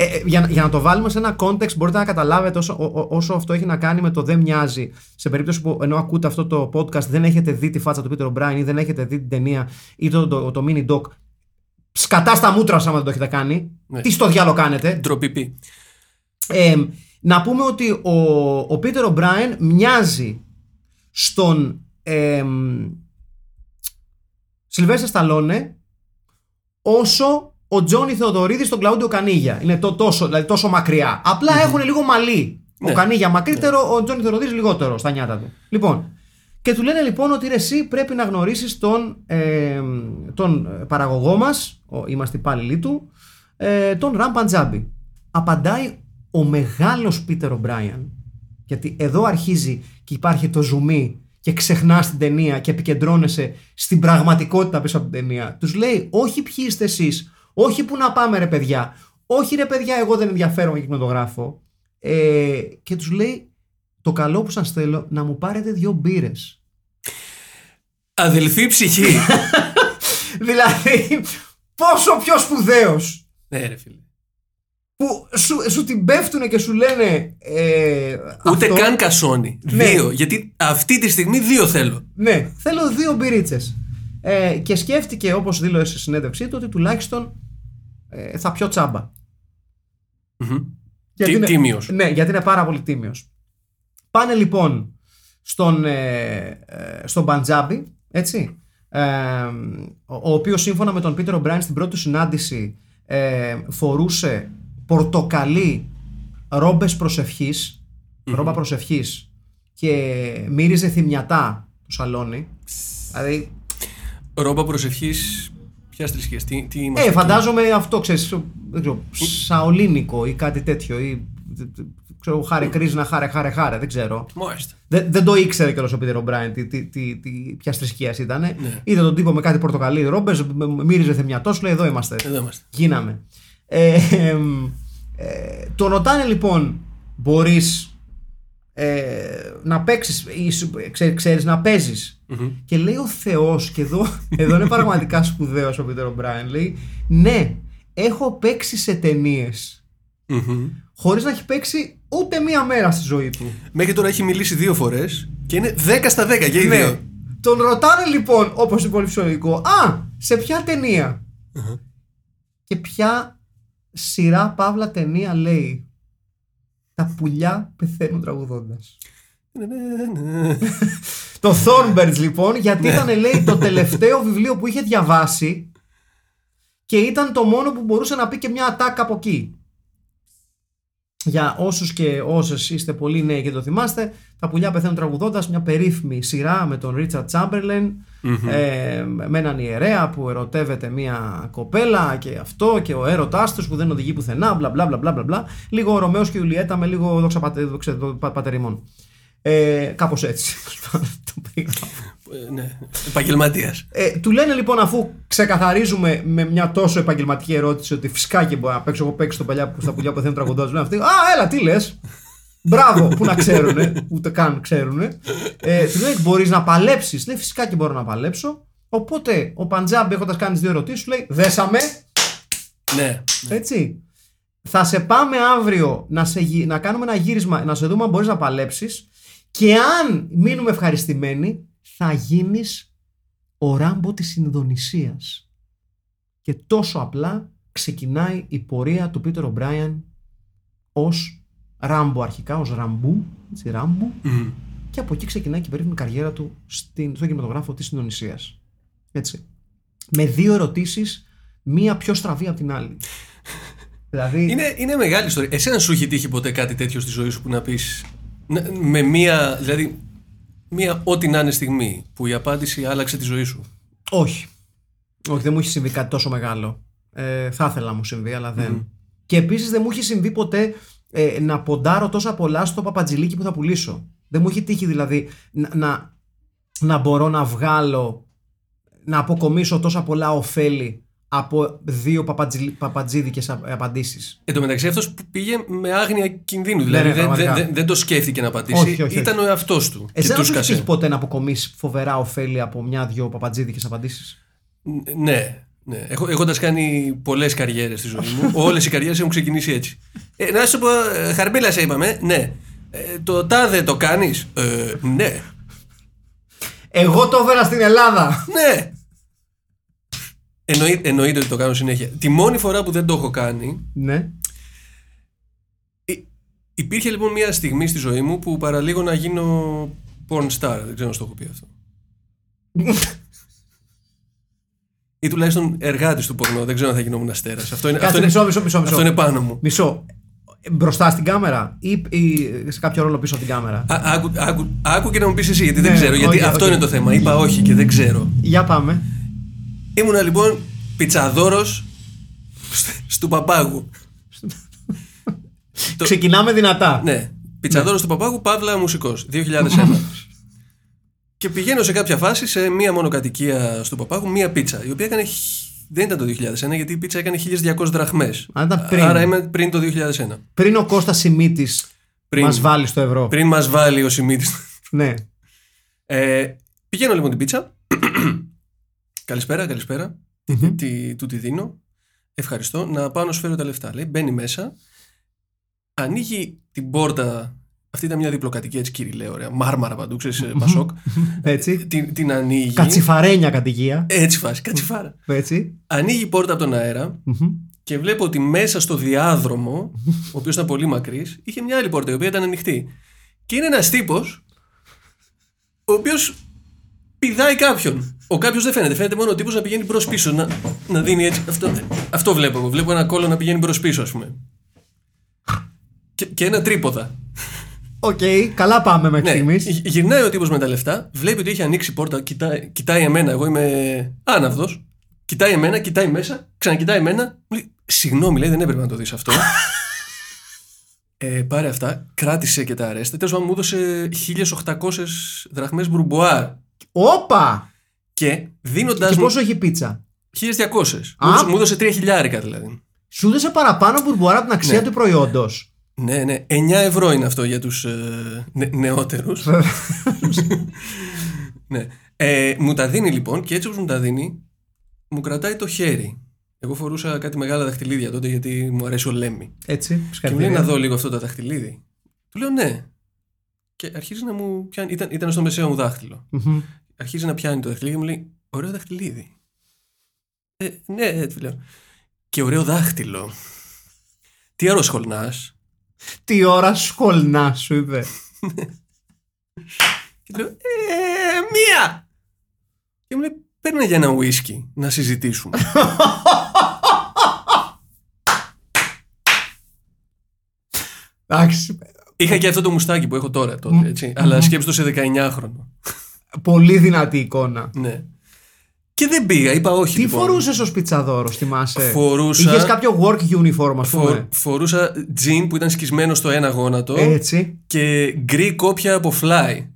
Ε, ε, για, να- για να το βάλουμε σε ένα context, μπορείτε να καταλάβετε όσο, ο- ο- όσο αυτό έχει να κάνει με το δεν μοιάζει. Σε περίπτωση που ενώ ακούτε αυτό το podcast, δεν έχετε δει τη φάτσα του Peter O'Brien ή δεν έχετε δει την ταινία ή το, το, το mini doc. Σκατά στα μούτρα σας άμα δεν το έχετε κάνει. Ναι. Τι στο διάλογο κάνετε. Ντροπιπή. Ε, να πούμε ότι ο, ο Πίτερ Ομπράιν μοιάζει στον ε, Σιλβέστερ Σταλόνε όσο ο Τζόνι Θεοδωρίδης στον Κλαούντιο Κανίγια. Είναι το, τόσο, δηλαδή τόσο μακριά. Απλά έχουν λίγο μαλλί. Ο Ναι. Κανίγια μακρύτερο, ο Τζόνι Θεοδωρίδης λιγότερο στα νιάτα του. Λοιπόν, και του λένε λοιπόν ότι ρε, εσύ πρέπει να γνωρίσεις τον, ε, τον παραγωγό μας, είμαστε υπάλληλοι του, ε, τον Ραμ Παντζάμπι. Απαντάει ο μεγάλος Πίτερ Ομπράιαν. Γιατί εδώ αρχίζει και υπάρχει το ζουμί και ξεχνά την ταινία και επικεντρώνεσαι στην πραγματικότητα πίσω από την ταινία. Τους λέει, Όχι ποιοι είστε εσείς, όχι που να πάμε ρε παιδιά, όχι ρε παιδιά, εγώ δεν ενδιαφέρομαι για κινηματογράφο. Ε, και τους λέει, Το καλό που σας θέλω να μου πάρετε δύο μπύρες. Αδελφή ψυχή. δηλαδή, πόσο πιο σπουδαίος ναι, ρε φίλε. που σου, σου την πέφτουνε και σου λένε. Ε, Ούτε αυτό. καν κασόνι. Ναι. Δύο. Γιατί αυτή τη στιγμή δύο θέλω. Ναι, θέλω δύο μπυρίτσες. Ε, και σκέφτηκε, όπως δήλωσε στη συνέντευξή του, ότι τουλάχιστον ε, θα πιω τσάμπα. Μμμ. Γιατί Τι- είναι- τίμιος. Ναι, γιατί είναι πάρα πολύ τίμιος. Πάνε λοιπόν στον, ε, ε, στον Παντζάμπι, έτσι. Ε, ο, ο οποίος σύμφωνα με τον Πίτερ Ομπράιν στην πρώτη του συνάντηση ε, φορούσε πορτοκαλί ρόμπες προσευχής, ρόμπα προσευχής και μύριζε θυμιατά το σαλόνι. Δηλαδή, Ρόμπα προσευχής. Ποια θρησκεία, τι, τι είμαστε. ε, εκεί; φαντάζομαι αυτό, ξέρεις, δεν ξέρω, σαολίνικο ή κάτι τέτοιο ή ξέρω, χάρε κρίζνα, χάρε, χάρε, χάρε, δεν ξέρω. Μάλιστα. Δεν, δεν το ήξερε κιόλας ο Πίτερ Ομπράιν τι, τι, τι, τι, ποια θρησκεία ήταν. Ναι. Είδε τον τύπο με κάτι πορτοκαλί ρόμπε, μύριζε θεμιατό, λέει εδώ είμαστε. Εδώ είμαστε. Γίναμε. Ε, εμ, ε, τον ρωτάνε λοιπόν, μπορείς ε, να παίξεις, ξέρεις να παίζεις. Και λέει ο Θεός, και εδώ, εδώ είναι πραγματικά σπουδαίος ο Πίτερ Ομπράιν, λέει, Ναι, έχω παίξει σε ταινίες. Μμμ. Χωρίς να έχει παίξει ούτε μία μέρα στη ζωή του. Μέχρι τώρα έχει μιλήσει δύο φορές και είναι 10 στα 10 και οι Ναι. δύο. Τον ρωτάνε λοιπόν, όπως είναι πολύ φυσιολογικό, Α, σε ποια ταινία; Και ποια σειρά παύλα ταινία λέει Τα πουλιά πεθαίνουν τραγουδώντας. Το Thornbirds λοιπόν, γιατί ήταν λέει το τελευταίο βιβλίο που είχε διαβάσει και ήταν το μόνο που μπορούσε να πει και μια ατάκα από εκεί. Για όσους και όσες είστε πολύ νέοι και το θυμάστε, τα πουλιά πεθαίνουν τραγουδώντας μια περίφημη σειρά με τον Ρίτσαρτ Τσάμπερλεν ε, με έναν ιερέα που ερωτεύεται μια κοπέλα και αυτό και ο έρωτάς τους που δεν οδηγεί πουθενά μπλα μπλα μπλα μπλα μπλα, μπλα λίγο ο Ρωμαίος και η Ιουλιέτα με λίγο δόξα πατε, δόξα, δο- πα- πατερημών ε, κάπως έτσι το περιγράφω. Ε, ναι. Επαγγελματίας. Ε, του λένε λοιπόν αφού ξεκαθαρίζουμε με μια τόσο επαγγελματική ερώτηση ότι φυσικά και μπορώ να παίξω εγώ παίξω στο παλιά, στα πουλιά που πεθαίνουν τραγουδάζουν λένε αυτοί Α, έλα, τι λες. Μπράβο, που να ξέρουνε, ούτε καν ξέρουνε. Ε, του λέει: Μπορείς να παλέψεις. Λέει: Φυσικά και μπορώ να παλέψω. Οπότε ο Παντζάμπ, έχοντας κάνει τις δύο ερωτήσεις, σου λέει: Δέσαμε. Ναι. Έτσι. Θα σε πάμε αύριο να, σε, γυ- να κάνουμε ένα γύρισμα, να σε δούμε αν μπορείς να παλέψεις. Και αν μείνουμε ευχαριστημένοι, θα γίνεις ο Ράμπο της Ινδονησίας. Και τόσο απλά ξεκινάει η πορεία του Πίτερ Ομπράιαν ως Ράμπο αρχικά, ως Ραμπού, έτσι, Ράμπου, Μμμ. και από εκεί ξεκινάει και η περίφημη καριέρα του στην, στον κινηματογράφο της Ινδονησίας. Έτσι. Με δύο ερωτήσεις, μία πιο στραβή από την άλλη. δηλαδή, Είναι, είναι μεγάλη ιστορία. Εσένα σου έχει τύχει ποτέ κάτι τέτοιο στη ζωή σου που να πεις. Με μία. Δηλαδή. Μία ό,τι να είναι στιγμή που η απάντηση άλλαξε τη ζωή σου; όχι. Όχι, δεν μου έχει συμβεί κάτι τόσο μεγάλο. Ε, θα ήθελα να μου συμβεί, αλλά δεν. Και επίσης δεν μου έχει συμβεί ποτέ ε, να ποντάρω τόσα πολλά στο παπατζηλίκι που θα πουλήσω. Δεν μου έχει τύχει δηλαδή να, να, να μπορώ να βγάλω, να αποκομίσω τόσα πολλά ωφέλη από δύο παπατζι, παπατζίδικες α- απαντήσεις. Εν τω μεταξύ αυτός πήγε με άγνοια κινδύνου. Δηλαδή ναι, δεν, πραγματικά. δεν, δεν, δεν το σκέφτηκε να απαντήσει. Όχι, όχι, όχι. Ήταν ο εαυτός του. και Εσένα του σου έχει τύχει σκάσε. ποτέ να αποκομίσεις φοβερά ωφέλη από μια-δυο παπατζίδικες απαντήσεις; Ναι. Ναι. Έχω, έχοντας κάνει πολλές καριέρες στη ζωή μου, όλες οι καριέρες έχουν ξεκινήσει έτσι. Ε, να σου πω, ε, Χαρμπίλα σε είπαμε, ναι. Ε, το τάδε το κάνεις, ε, ναι. Εγώ το έφερα στην Ελλάδα! Ναι. Εννοεί, εννοείται ότι το κάνω συνέχεια. Τη μόνη φορά που δεν το έχω κάνει, ναι. υ- υπήρχε λοιπόν μια στιγμή στη ζωή μου που παραλίγο να γίνω porn star. Δεν ξέρω αν στο έχω πει αυτό. Ή τουλάχιστον εργάτης του πορνό. Δεν ξέρω αν θα γινόμουν αστέρας. Αυτό είναι, Κάτσε, αυτό είναι, μισό, μισό, μισό, μισό. αυτό είναι πάνω μου. Μισό. Μπροστά στην κάμερα ή, ή σε κάποιο ρόλο πίσω από την κάμερα; Α, άκου, άκου, άκου και να μου πεις εσύ, γιατί δεν Ναι, ξέρω. Γιατί οκ, αυτό οκ. είναι το θέμα. Είπα όχι και δεν ξέρω. Για πάμε. Ήμουνα λοιπόν πιτσαδόρος του παπάγου. Το- Ξεκινάμε δυνατά. Ναι. Πιτσαδόρος του παπάγου, παύλα μουσικός. 2001. Και πηγαίνω σε κάποια φάση σε μία μονοκατοικία στο παπάγου, μία πίτσα. Η οποία έκανε. χ- Δεν ήταν το 2001, γιατί η πίτσα έκανε 1200 δραχμές. Α, ήταν πριν. Άρα είμαι πριν το 2001. Πριν ο Κώστας Σιμίτης Πριν. μας βάλει στο ευρώ. Πριν μας βάλει ο Σιμίτης. Ναι. Ε, πηγαίνω λοιπόν την πίτσα. καλησπέρα, καλησπέρα. Μμμ. Τι, του τη δίνω. Ευχαριστώ. Να πάω να σου φέρω τα λεφτά. Λέει, μπαίνει μέσα. Ανοίγει την πόρτα. Αυτή ήταν μια διπλοκατοικία έτσι κύριε, ωραία. Μάρμαρα παντού, ξέρεις, ε, Πασόκ. Έτσι. την, την ανοίγει. Κατσιφαρένια κατοικία. Έτσι φάση, κατσιφάρα. Έτσι. Ανοίγει η πόρτα από τον αέρα Μμμ. και βλέπω ότι μέσα στο διάδρομο, ο οποίος ήταν πολύ μακρύς, είχε μια άλλη πόρτα η οποία ήταν ανοιχτή. Και είναι ένας τύπος, ο οποίος πηδάει κάποιον. Ο κάποιος δεν φαίνεται. Φαίνεται μόνο ο τύπος να πηγαίνει μπρος πίσω. Να, να δίνει έτσι. Αυτό, αυτό βλέπω. εγώ. Βλέπω ένα κώλο να πηγαίνει μπρος πίσω, ας πούμε. Και, και ένα τρίποδα. Οκ, καλά πάμε μέχρι Ναι, στιγμής. γυ- γυρνάει ο τύπος με τα λεφτά, βλέπει ότι έχει ανοίξει η πόρτα, κοιτάει, κοιτάει εμένα. Εγώ είμαι άναυδος. Κοιτάει εμένα, κοιτάει μέσα, ξανακοιτάει εμένα. Μου λέει, Συγγνώμη, λέει, δεν έπρεπε να το δεις αυτό. ε, πάρε αυτά, κράτησε και τα ρέστα. Τέλος πάντων, μου έδωσε 1800 δραχμές μπουρμπουάρ. Όπα! Και δίνοντα Και μου. πόσο έχει πίτσα; 1200. Α. Μου έδωσε- Μου έδωσε 3 χιλιάρικα δηλαδή. Σου έδωσε παραπάνω μπουρμπουάρα από την αξία Ναι. του προϊόντος. Ναι, ναι. 9 ευρώ είναι αυτό για τους ε, νε, νεότερους. ναι. Ε, μου τα δίνει λοιπόν και έτσι όπως μου τα δίνει, μου κρατάει το χέρι. Εγώ φορούσα κάτι μεγάλα δαχτυλίδια τότε γιατί μου αρέσει ο Λέμι. Έτσι, Και μου λέει συγχαρητήρια. να δω λίγο αυτό το δαχτυλίδι. Του λέω ναι. Και αρχίζει να μου πιάνει. Ήταν, ήταν στο μεσαίο μου δάχτυλο. Μμμ. Αρχίζει να πιάνει το δαχτυλίδι και μου λέει: Ωραίο δαχτυλίδι. Ε, ναι, έτσι λέω. Και ωραίο δάχτυλο. Τι άλλο σχολνάς; Τι ώρα σχολνά σου είπε. Και του λέω, ε, μία! Και μου λέει, παίρνε για ένα ουίσκι να συζητήσουμε. Εντάξει. Είχα και αυτό το μουστάκι που έχω τώρα τότε, έτσι. Αλλά σκέψτε το σε 19 χρόνο. Πολύ δυνατή εικόνα. Ναι. Και δεν πήγα, είπα όχι. Τι λοιπόν. φορούσες ως πιτσαδόρο, θυμάσαι; Φορούσα- Είχες κάποιο work uniform, ας Φο- πούμε; φορούσα τζιν που ήταν σκισμένο στο ένα γόνατο Έτσι. και γκρι κόπια από fly.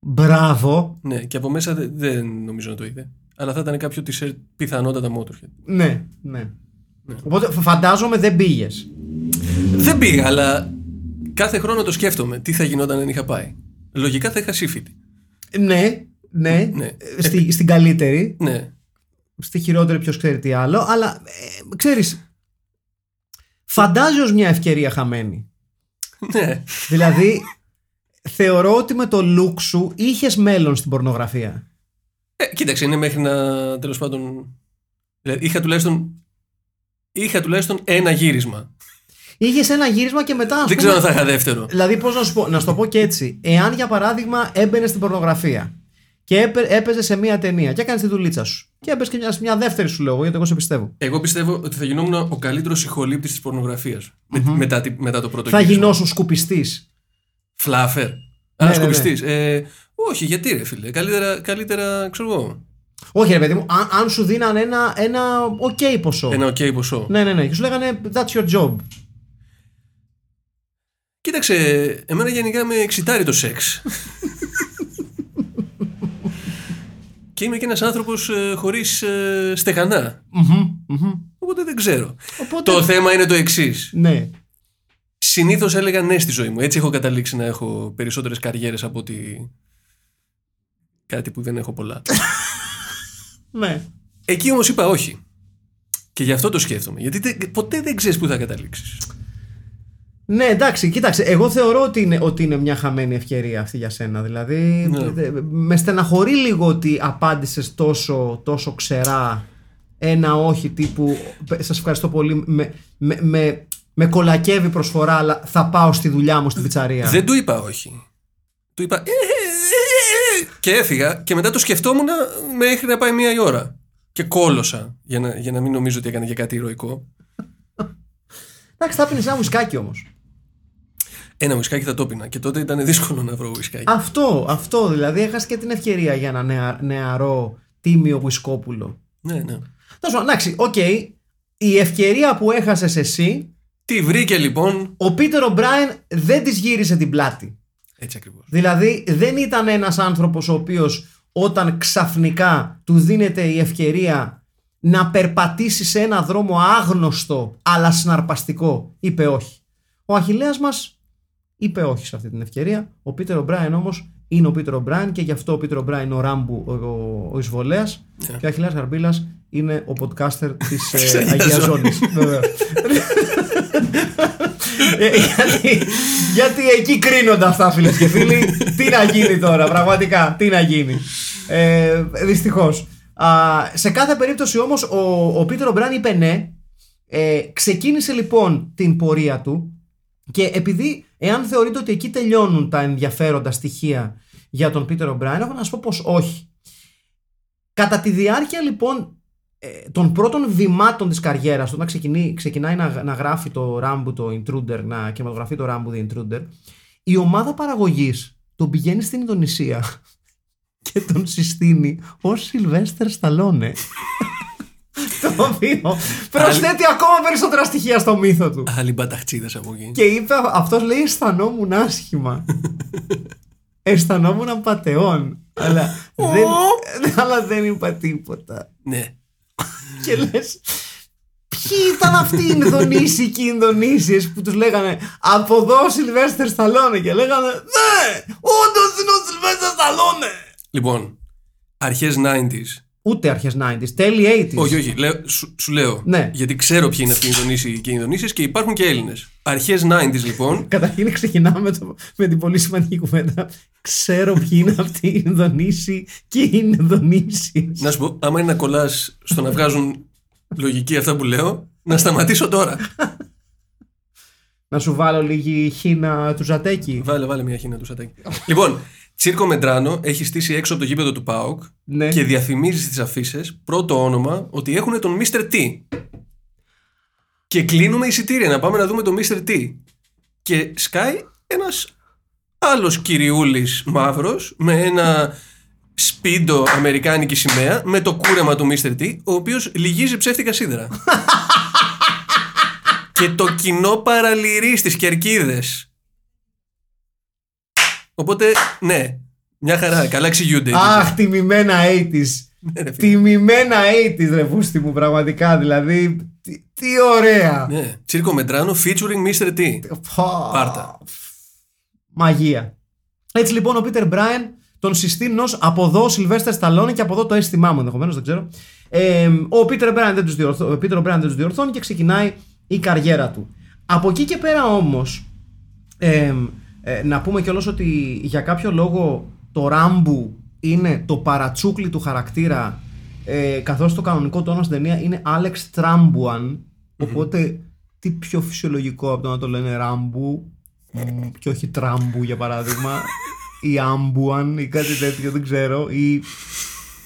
Μπράβο. Ναι, και από μέσα δεν, δεν νομίζω να το είδε. Αλλά θα ήταν κάποιο t-shirt πιθανότατα Motorhead. Ναι, ναι. Οπότε φ- φαντάζομαι δεν πήγες. Δεν πήγα, αλλά κάθε χρόνο το σκέφτομαι. Τι θα γινόταν αν είχα πάει. Λογικά θα είχα σύφυτη. Ναι, ναι. Ναι. Ε, Στη, στην καλύτερη. Ναι. Στη χειρότερη, ποιος ξέρει τι άλλο. Αλλά ε, ξέρεις. Φαντάζει ως μια ευκαιρία χαμένη. Ναι. δηλαδή, θεωρώ ότι με το look σου είχες μέλλον στην πορνογραφία. Ε, κοίταξε, είναι μέχρι να τέλος πάντων. Δηλαδή, είχα τουλάχιστον. Είχα τουλάχιστον ένα γύρισμα. Είχες ένα γύρισμα και μετά. ας Δεν πούμε, ξέρω αν θα είχα δεύτερο. Δηλαδή, πώς να σου πω, να σου το πω και έτσι. Εάν για παράδειγμα έμπαινες στην πορνογραφία και έπαι, έπαιζε σε μία ταινία και έκανε τη δουλίτσα σου και έπαιζε και μια, μια δεύτερη σου λόγο, γιατί εγώ σε πιστεύω. Εγώ πιστεύω ότι θα γινόμουν ο καλύτερος ηχολήπτη της πορνογραφίας. μετά, τη- μετά το πρώτο Θα γύρισμα. γινώσουν σκουπιστής. Fluffer. Ναι, Α, ναι, σκοπιστή. Ε, όχι, γιατί ρε φίλε. Καλύτερα, καλύτερα ξέρω εγώ. Όχι, ρε παιδί μου, αν, αν σου δίνανε ένα, ένα OK ποσό. Ένα οκ ποσό. Ναι, ναι, ναι. Και σου λέγανε That's your job. Κοίταξε, εμένα γενικά με εξιτάρει το σεξ. και είμαι και ένας άνθρωπος ε, χωρίς ε, στεγανά. Μμμ, μμμ. Οπότε δεν ξέρω. Οπότε- Το θέμα είναι το εξής. Ναι. Συνήθως έλεγα ναι στη ζωή μου. Έτσι έχω καταλήξει να έχω περισσότερες καριέρες από ότι κάτι που δεν έχω πολλά. Ναι. Εκεί όμως είπα όχι. Και γι' αυτό το σκέφτομαι. Γιατί δεν- ποτέ δεν ξέρεις πού θα καταλήξεις. Ναι, εντάξει, κοίταξε. Εγώ θεωρώ ότι είναι, ότι είναι μια χαμένη ευκαιρία αυτή για σένα. Δηλαδή, Ναι. δε- με στεναχωρεί λίγο ότι απάντησες τόσο, τόσο ξερά ένα όχι τύπου. Σας ευχαριστώ πολύ. Με, με, με, με κολακεύει προσφορά, αλλά θα πάω στη δουλειά μου στην πιτσαρία. Δεν του είπα όχι. Του είπα «Ε, ε, ε, ε», και έφυγα και μετά το σκεφτόμουν μέχρι να πάει μία η ώρα. και κόλωσα για να, για να μην νομίζω ότι έκανε και κάτι ηρωικό. Εντάξει, θα πίνει ένα ουισκάκι όμως. Ένα ουισκάκι θα το πίνα και τότε ήταν δύσκολο να βρω ουισκάκι. Αυτό, αυτό δηλαδή. Έχασες και την ευκαιρία για ένα νεα, νεαρό τίμιο ουισκόπουλο. Ναι, ναι. Τέλος πάντων, εντάξει, οκ. Η ευκαιρία που έχασες εσύ, Τι βρήκε λοιπόν. ο Πίτερ Ο'Μπράιν δεν της γύρισε την πλάτη. Έτσι ακριβώς. Δηλαδή δεν ήταν ένας άνθρωπος ο οποίος όταν ξαφνικά του δίνεται η ευκαιρία να περπατήσει σε ένα δρόμο άγνωστο αλλά συναρπαστικό, είπε όχι. Ο Αχιλλέας μας είπε όχι σε αυτή την ευκαιρία. Ο Πίτερ Ο'Μπράιν όμως είναι ο Πίτερ Ο'Μπράιν και γι' αυτό ο Πίτερ Ο'Μπράιν είναι ο Ράμπου, ο, ο, ο εισβολέας και ο Αχιλέας Γαρμπίλας είναι ο podcaster της Της ε, Αγίας Αγίας Ζώνης. Ζώνης. Βέβαια. Ε, γιατί, γιατί εκεί κρίνονται αυτά φίλες και φίλοι Τι να γίνει τώρα πραγματικά Τι να γίνει ε, Δυστυχώς Α, Σε κάθε περίπτωση όμως Ο, ο Πίτερ Ομπράν είπε ναι ε, Ξεκίνησε λοιπόν την πορεία του Και επειδή Εάν θεωρείτε ότι εκεί τελειώνουν τα ενδιαφέροντα στοιχεία Για τον Πίτερ Ομπράν Έχω να σας πω πως όχι Κατά τη διάρκεια λοιπόν ε, των πρώτων βημάτων της καριέρας του, όταν ξεκινεί, ξεκινάει να, να γράφει το Rambo το Intruder, να κινηματογραφεί το Rambo the Intruder, η ομάδα παραγωγής τον πηγαίνει στην Ινδονησία και τον συστήνει ως Σιλβέστερ Σταλόνε. Το οποίο προσθέτει ακόμα περισσότερα στοιχεία στο μύθο του. Άλλοι μπαταχτσίδε από εκεί. Και είπε, αυτός λέει αισθανόμουν άσχημα. αισθανόμουν πατεών. αλλά, δεν, αλλά δεν είπα τίποτα. Ναι. Και λες. Ποιοι ήταν αυτοί οι Ινδονήσιοι και οι Ινδονήσιες που τους λέγανε Από εδώ ο Σιλβέστερ Σταλόνε και λέγανε Ναι, όντως είναι ο Σιλβέστερ Σταλόνε Λοιπόν, αρχές 90s. Ούτε αρχές 90s, τέλη 80s Όχι, όχι, λέω, σου, σου λέω. Ναι. Γιατί ξέρω ποιοι είναι αυτοί οι Ινδονήσιοι και οι Ινδονήσιες και υπάρχουν και Έλληνες. Αρχές 90s λοιπόν. Καταρχήν ξεκινάμε με, το, με την πολύ σημαντική κουβέντα Ξέρω ποιοι είναι αυτοί οι Ινδονήσιοι και οι Ινδονήσιες να σου πω, άμα είναι να κολλάς στο να βγάζουν λογική αυτά που λέω, να σταματήσω τώρα. Να σου βάλω λίγη χίνα του Ζατέκη βάλε, βάλε μια χίνα του σατάκι. λοιπόν, Τσίρκο Μεντράνο έχει στήσει έξω από το γήπεδο του ΠΑΟΚ Ναι. και διαφημίζει στις αφήσει πρώτο όνομα ότι έχουν τον Mr. T. Και κλείνουμε εισιτήρια να πάμε να δούμε τον Mr. T. Και σκάει ένας άλλος κυριούλης μαύρος με ένα σπίντο αμερικάνικη σημαία με το κούρεμα του Mr. T, ο οποίος λυγίζει ψεύτικα σίδερα. και το κοινό παραλυρεί στις κερκίδες. Οπότε, ναι, μια χαρά, καλά εξηγούνται. οι Αχ, τιμημένα 80s Ναι, ρε φίλε. Τιμημένα 80s ρε φούστη μου πραγματικά Δηλαδή τι, τι ωραία Ναι, Τσίρκο Μεντράνο featuring Mr. T. Πα. Πάρτα. Μαγεία Έτσι λοιπόν ο Πίτερ Μπράιν τον συστήνει ως από εδώ ο Σιλβέστερ Σταλόνι και από εδώ το αίσθημά μου ενδεχομένως, δεν ξέρω. Ε, ο Πίτερ Μπράιν δεν τους διορθώ, ο Peter O'Brien δεν τους διορθώνει και ξεκινάει η καριέρα του. Από εκεί και πέρα όμως, ε, ε, να πούμε κιόλας ότι για κάποιο λόγο το Ράμπου είναι το παρατσούκλι του χαρακτήρα ε, καθώς το κανονικό το όνομα στην ταινία είναι Alex Trambuan οπότε τι πιο φυσιολογικό από το να το λένε Ράμπου μ, και όχι Τράμπου για παράδειγμα ή Άμπουαν ή κάτι τέτοιο δεν ξέρω ή,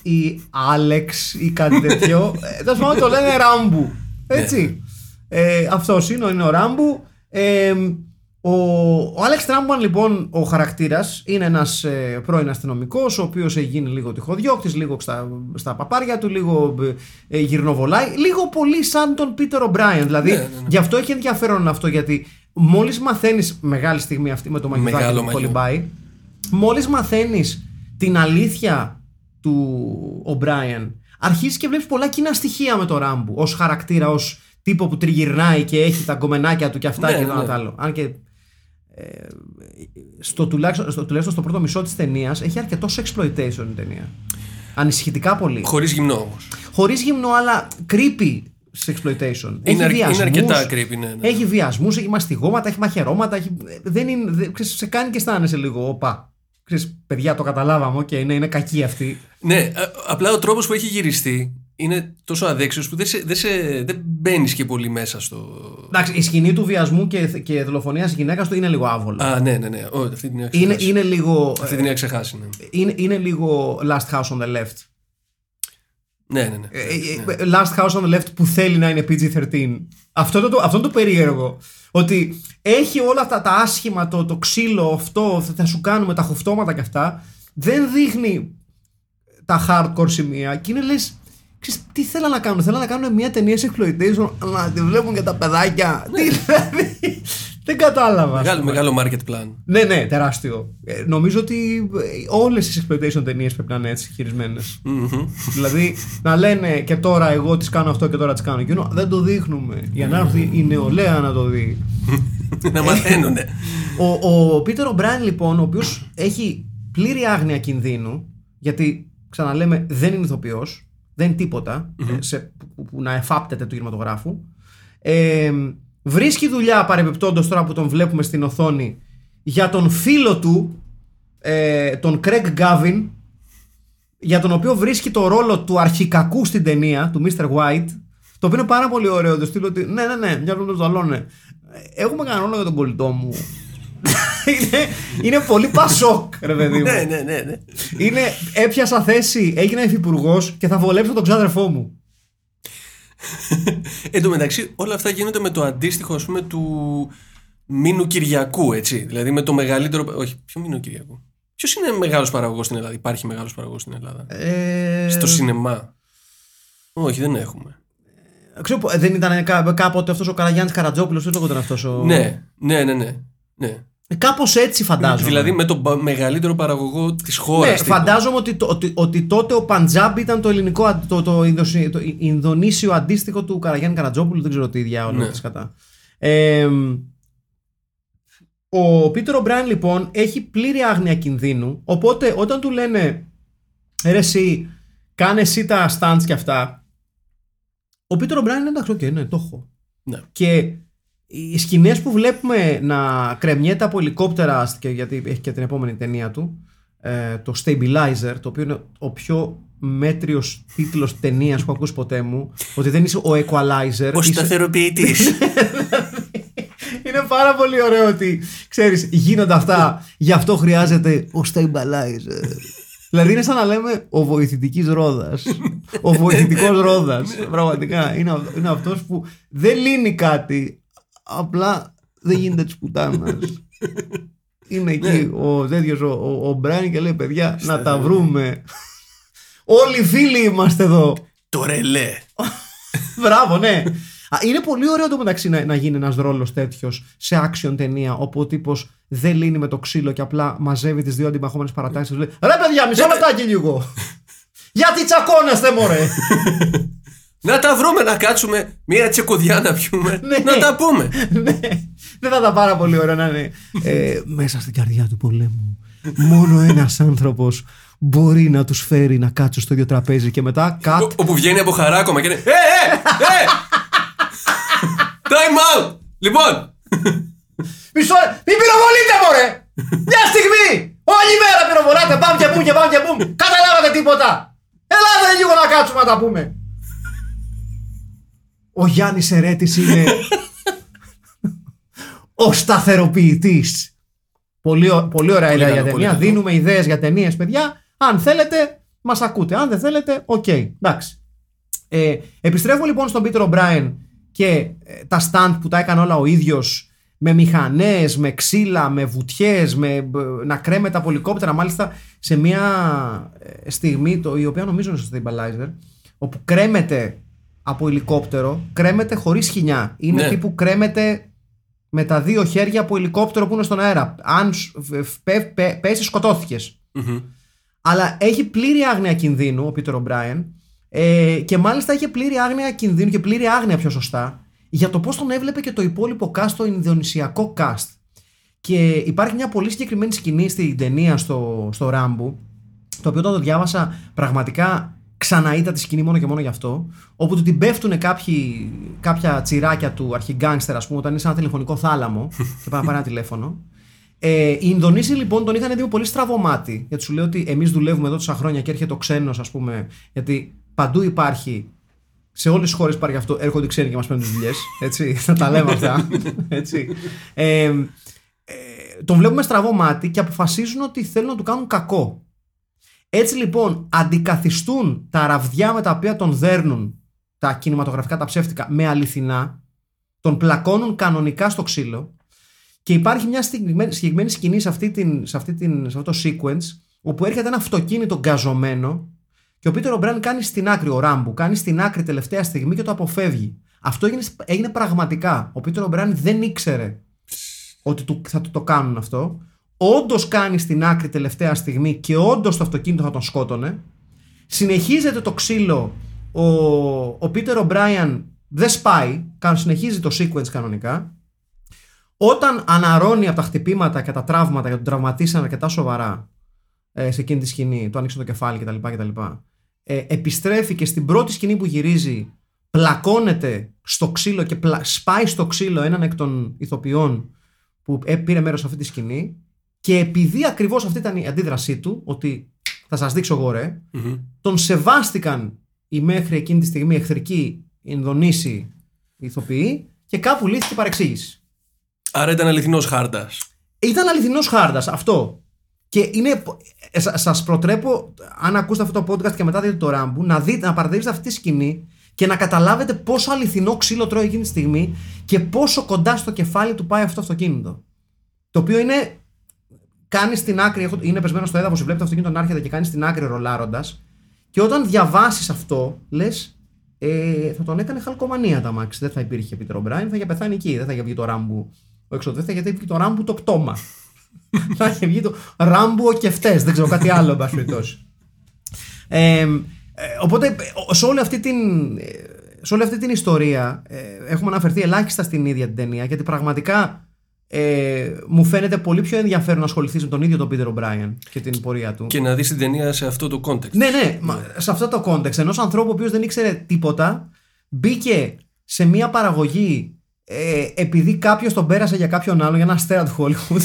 ή Άλεξ ή κάτι τέτοιο. Ε, τέλος πάντων το λένε Ράμπου. Έτσι. Ε, αυτός είναι, είναι ο Ράμπου. Ε, ο, ο Άλεξ Τράμπουαν λοιπόν ο χαρακτήρας είναι ένας ε, πρώην αστυνομικός ο οποίος έχει γίνει λίγο τυχοδιώκτης λίγο στα, στα παπάρια του λίγο ε, γυρνοβολάει λίγο πολύ σαν τον Πίτερ Ομπράιεν δηλαδή Ναι, ναι, ναι. γι' αυτό έχει ενδιαφέρον αυτό γιατί μόλις μαθαίνεις μεγάλη στιγμή αυτή με το μαγιδάκι Μεγάλο που μαγιό. κολυμπάει μόλις μαθαίνεις την αλήθεια του O'Brien αρχίζεις και βλέπεις πολλά κοινά στοιχεία με το Ράμπου ως χαρακτήρα, ως τύπο που τριγυρνάει και έχει τα γκομενάκια του και αυτά Ναι, και το ναι. ένα το άλλο. Αν και ε, στο, τουλάχιστον, στο, τουλάχιστον στο πρώτο μισό της ταινίας έχει αρκετό exploitation η ταινία. Ανησυχητικά πολύ. Χωρίς γυμνό όμως. Χωρίς γυμνό αλλά creepy sexploitation. έχει αρκε- είναι βιασμούς, αρκετά creepy, ναι, ναι. Έχει βιασμούς, έχει μαστιγώματα, έχει μαχαιρώματα. Έχει... Δεν είναι, δεν, ξέρεις, σε κάνει και αισθάνεσαι λίγο. Οπα. Ξέρεις, παιδιά, το καταλάβαμε. Οκ, ναι, είναι κακή αυτή. Ναι, α- απλά ο τρόπος που έχει γυριστεί είναι τόσο αδέξιος που δεν, σε, δεν, σε, δεν μπαίνεις και πολύ μέσα στο. Εντάξει, η σκηνή του βιασμού και, και δολοφονίας της γυναίκας του είναι λίγο άβολο. Α, ναι, ναι, ναι. Ω, αυτή την είχα είναι, ξεχάσει. είναι λίγο. Αυτή την είχα ξεχάσει, ναι. Είναι, είναι λίγο Last House on the Left. Ναι, ναι, ναι. Ε, ε, Last House on the Left που θέλει να είναι PG-13. Αυτό είναι το, αυτό είναι το περίεργο. Ότι έχει όλα αυτά τα άσχημα, το, το ξύλο, αυτό, θα, θα σου κάνουμε τα χουφτώματα και αυτά. Δεν δείχνει τα hardcore σημεία και είναι λες, ξέρεις, τι θέλω να κάνουν. Θέλω να κάνουν μια ταινία σε exploitation, να τη βλέπουν και τα παιδάκια. Τι δηλαδή, δεν κατάλαβα. ας Μεγάλο, πούμε. μεγάλο market plan. Ναι, ναι, τεράστιο. Ε, νομίζω ότι όλες τις exploitation ταινίες πρέπει να είναι έτσι χειρισμένες. δηλαδή να λένε και τώρα εγώ τις κάνω αυτό και τώρα τις κάνω εκείνο. Δεν το δείχνουμε. Για να έρθει η νεολαία να το δει. να μαθαίνουνε. Ο, ο Πίτερ Ομπράιν λοιπόν, ο οποίος έχει πλήρη άγνοια κινδύνου, γιατί ξαναλέμε δεν είναι ηθοποιός, δεν είναι τίποτα ε, σε, που, που να εφάπτεται του κινηματογράφου. Ε, βρίσκει δουλειά παρεμπιπτόντως τώρα που τον βλέπουμε στην οθόνη για τον φίλο του, ε, τον Craig Gavin, για τον οποίο βρίσκει το ρόλο του αρχικακού στην ταινία, του Mr. White, το οποίο είναι πάρα πολύ ωραίο. Το στείλω ότι ναι, ναι, ναι, μια το ζαλώνε. Έχουμε κανένα ρόλο για τον κολλητό μου. Είναι, είναι πολύ πασόκ, ρε παιδί μου. ναι, ναι, ναι, ναι. Είναι, έπιασα θέση, έγινα υφυπουργός και θα βολέψω τον ξάδερφό μου. Εν τω μεταξύ, όλα αυτά γίνονται με το αντίστοιχο, ας πούμε, του Μήνου Κυριακού, έτσι. Δηλαδή με το μεγαλύτερο. Όχι, ποιο Μήνου Κυριακού; Ποιος είναι μεγάλος παραγωγός στην Ελλάδα, Υπάρχει μεγάλος παραγωγός στην Ελλάδα; Ε, Στο σινεμά; Όχι, δεν έχουμε. Ξέρω, πω, δεν ήταν κά- κάποτε αυτός ο Καραγιάννης Καρατζόπουλος, δεν το ήταν αυτός ο. Ναι, ναι, ναι, ναι. ναι. Κάπως έτσι φαντάζομαι. Δηλαδή με τον πα- μεγαλύτερο παραγωγό της χώρας. Ναι, φαντάζομαι ότι, το- ότι, ότι τότε ο Παντζάμπ ήταν το ελληνικό, αν- το, το, Ινδοσι- το Ινδονήσιο αντίστοιχο του Καραγιάννη Καρατζόπουλου, δεν ξέρω τι διάολο Ναι. ναι. κατά. Ε, ο Πίτερ Ομπράιν λοιπόν έχει πλήρη άγνοια κινδύνου, οπότε όταν του λένε ρε εσύ, κάνε εσύ τα stunts και αυτά, ο Πίτερ Ομπράιν είναι εντάξει, οκ, ναι, το έχω. Ναι. Και οι σκηνές που βλέπουμε να κρεμιέται από ελικόπτερα, και γιατί έχει και την επόμενη ταινία του, ε, το Stabilizer, το οποίο είναι ο πιο μέτριος τίτλος ταινίας που έχω ακούσει ποτέ μου, ότι δεν είσαι ο Equalizer. Ο είσαι- σταθεροποιητής. είναι πάρα πολύ ωραίο ότι, ξέρεις, γίνονται αυτά, γι' αυτό χρειάζεται ο Stabilizer. δηλαδή είναι σαν να λέμε ο βοηθητικής ρόδας. ο βοηθητικός ρόδας. Πραγματικά. Είναι, αυ- είναι αυτός που δεν λύνει κάτι, απλά δεν γίνεται της πουτάνας. είναι εκεί ο τέτοιος ο, ο, ο Μπράιν και λέει παιδιά να τα βρούμε. Όλοι φίλοι είμαστε εδώ. Το ρελέ. Μπράβο, ναι. Α, Είναι πολύ ωραίο το μεταξύ να, να γίνει ένας ρόλος τέτοιος σε action ταινία όπου ο τύπο δεν λύνει με το ξύλο και απλά μαζεύει τις δύο αντιμαχόμενες παρατάξεις και λέει Ρε παιδιά, μισό λεπτάκι λίγο. Γιατί τσακώνεστε, μωρέ. Να τα βρούμε να κάτσουμε μία τσεκοδιά να πιούμε. Ναι. να τα πούμε. ναι. Δεν θα ήταν πάρα πολύ ωραίο να είναι ε, μέσα στην καρδιά του πολέμου. Μόνο ένας άνθρωπος μπορεί να τους φέρει να κάτσουν στο ίδιο τραπέζι και μετά Ο- κατ. Όπου βγαίνει από χαράκομα και είναι. Ε, ε, ε! Time out! Λοιπόν, Μισό, μην πυροβολείτε, μωρέ! Μια στιγμή! Όλη μέρα πυροβολάτε, πάμε και πού και πάμε και πού. Καταλάβατε τίποτα! Ελάτε λίγο να κάτσουμε να τα πούμε. Ο Γιάννης Ερέτης είναι ο σταθεροποιητής. Πολύ, ω- πολύ ωραία ιδέα καλό, για πολύ ταινία. καλό. Δίνουμε ιδέες για ταινίες, παιδιά. Αν θέλετε, μας ακούτε. Αν δεν θέλετε, οκ. Εντάξει. Ε, επιστρέφω λοιπόν στον Πίτερ Ομπράιν και ε, τα stand που τα έκανε όλα ο ίδιος με μηχανές, με ξύλα, με βουτιές, με ε, να κρέμεται από ελικόπτερα. Μάλιστα σε μια ε, στιγμή, το, η οποία νομίζω είναι στο Stabilizer, όπου κρέμεται από ελικόπτερο, κρέμεται χωρίς χινιά. Είναι Ναι. τύπου κρέμεται με τα δύο χέρια από ελικόπτερο που είναι στον αέρα. Αν σου- φ- φ- πε- πε- πέσει, σκοτώθηκες. Αλλά έχει πλήρη άγνοια κινδύνου ο Πίτερ Ομπράιν ε, και μάλιστα είχε πλήρη άγνοια κινδύνου και πλήρη άγνοια πιο σωστά για το πώς τον έβλεπε και το υπόλοιπο cast, το ινδονησιακό cast. Και υπάρχει μια πολύ συγκεκριμένη σκηνή στην ταινία στο, στο Ράμπου, το οποίο όταν το διάβασα πραγματικά ξαναείδα τη σκηνή μόνο και μόνο γι' αυτό, όπου του την πέφτουν κάποιοι, κάποια τσιράκια του αρχιγκάνγκστερ, ας πούμε, όταν είναι σε ένα τηλεφωνικό θάλαμο και πάει να πάρει ένα τηλέφωνο. Ε, οι Ινδονήσοι λοιπόν τον είχαν δει με πολύ στραβωμάτι. Γιατί σου λέει ότι εμείς δουλεύουμε εδώ τόσα χρόνια και έρχεται ο ξένος, ας πούμε. Γιατί παντού υπάρχει. Σε όλες τις χώρες υπάρχει αυτό. Έρχονται οι ξένοι και μας παίρνουν τις δουλειές. Έτσι. Θα τα λέμε αυτά. Έτσι. Ε, ε, τον βλέπουμε στραβό μάτι και αποφασίζουν ότι θέλουν να του κάνουν κακό. Έτσι λοιπόν αντικαθιστούν τα ραβδιά με τα οποία τον δέρνουν τα κινηματογραφικά τα ψεύτικα με αληθινά, τον πλακώνουν κανονικά στο ξύλο και υπάρχει μια συγκεκριμένη, συγκεκριμένη σκηνή σε, αυτή την, σε, αυτή την, σε αυτό το sequence όπου έρχεται ένα αυτοκίνητο γκαζωμένο και ο Πίτερ Ομπράν κάνει στην άκρη, ο Ράμπου, κάνει στην άκρη τελευταία στιγμή και το αποφεύγει. Αυτό έγινε, έγινε πραγματικά. Ο Πίτερ Ομπράν δεν ήξερε ότι του, θα του το κάνουν αυτό. Όντως κάνει στην άκρη τελευταία στιγμή και όντως το αυτοκίνητο θα τον σκότωνε. Συνεχίζεται το ξύλο. Ο, ο Πίτερ Ομπράιαν δεν σπάει. κα- Συνεχίζει το sequence κανονικά. Όταν αναρώνει από τα χτυπήματα και τα τραύματα γιατί τον τραυματίσαν αρκετά σοβαρά ε, σε εκείνη τη σκηνή, του άνοιξε το κεφάλι κτλ. κτλ ε, επιστρέφει και στην πρώτη σκηνή που γυρίζει πλακώνεται στο ξύλο και πλα- σπάει στο ξύλο έναν εκ των ηθοποιών που ε, πήρε μέρος σε αυτή τη σκηνή και επειδή ακριβώς αυτή ήταν η αντίδρασή του ότι θα σας δείξω εγώ ρε Μμμ. τον σεβάστηκαν οι μέχρι εκείνη τη στιγμή εχθρικοί Ινδονήσοι ηθοποιοί και κάπου λύθηκε η παρεξήγηση. Άρα ήταν αληθινός χάρτας. Ήταν αληθινός χάρτας αυτό. Και είναι. Ε, Σα προτρέπω, αν ακούσετε αυτό το podcast και μετά δείτε το ράμπου, να, δείτε, να παρατηρήσετε αυτή τη σκηνή και να καταλάβετε πόσο αληθινό ξύλο τρώει εκείνη τη στιγμή και πόσο κοντά στο κεφάλι του πάει αυτό το αυτοκίνητο. Το οποίο είναι. Κάνεις στην άκρη, έχω- είναι πεσμένο στο έδαφος, βλέπει το αυτοκίνητο να έρχεται και κάνεις στην άκρη ρολάροντας. Και όταν διαβάσεις αυτό, λες, ε, θα τον έκανε χαλκομανία τα μάξι. Δεν θα υπήρχε Πίτερ Ομπράιν, θα είχε πεθάνει εκεί. Δεν θα είχε βγει το ράμπου ο εξωτερικό, δεν θα είχε βγει το ράμπου το πτώμα. θα είχε βγει το ράμπου ο κεφτές. Δεν ξέρω κάτι άλλο, εν πάση περιπτώσει. Ε, ε, οπότε ε, σε όλη αυτή την, ε, σε όλη αυτή την ιστορία ε, έχουμε αναφερθεί ελάχιστα στην ίδια την ταινία γιατί πραγματικά ε, μου φαίνεται πολύ πιο ενδιαφέρον να ασχοληθείς με τον ίδιο τον Πίτερ Ομπράιαν και την πορεία του. Και να δεις την ταινία σε αυτό το context. Ναι, ναι, μα, σε αυτό το context ενός ανθρώπου ο οποίος δεν ήξερε τίποτα, μπήκε σε μια παραγωγή ε, επειδή κάποιος τον πέρασε για κάποιον άλλον, για ένα αστέρα του Hollywood.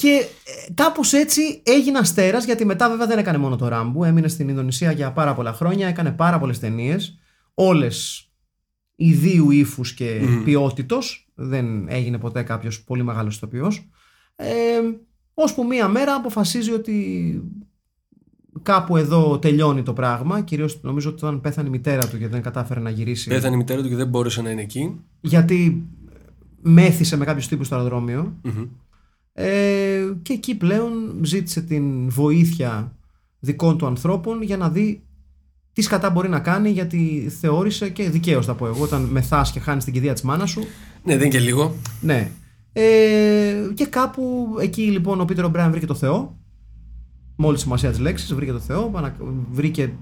και ε, κάπως έτσι έγινε αστέρας, γιατί μετά βέβαια δεν έκανε μόνο το Ράμπου. Έμεινε στην Ινδονησία για πάρα πολλά χρόνια, έκανε πάρα πολλές ταινίες. Όλες ιδίου ύφους και mm. ποιότητος. Δεν έγινε ποτέ κάποιος πολύ μεγάλος ηθοποιός. Ε, ώσπου μία μέρα αποφασίζει ότι κάπου εδώ τελειώνει το πράγμα. Κυρίως νομίζω ότι όταν πέθανε η μητέρα του γιατί δεν κατάφερε να γυρίσει. Πέθανε η μητέρα του και δεν μπόρεσε να είναι εκεί. Γιατί μέθησε με κάποιους τύπους στο αεροδρόμιο. Ε, και εκεί πλέον ζήτησε την βοήθεια δικών του ανθρώπων για να δει τι σκατά μπορεί να κάνει γιατί θεώρησε και δικαίως θα πω εγώ όταν μεθάς και χάνεις την κηδεία της μάνας σου Ναι, δεν είναι και λίγο. ναι. Ε, και κάπου εκεί λοιπόν ο Πίτερ Ομπράιν βρήκε το Θεό. Με όλη τη σημασία της λέξης, βρήκε το Θεό. ανα- Βρήκε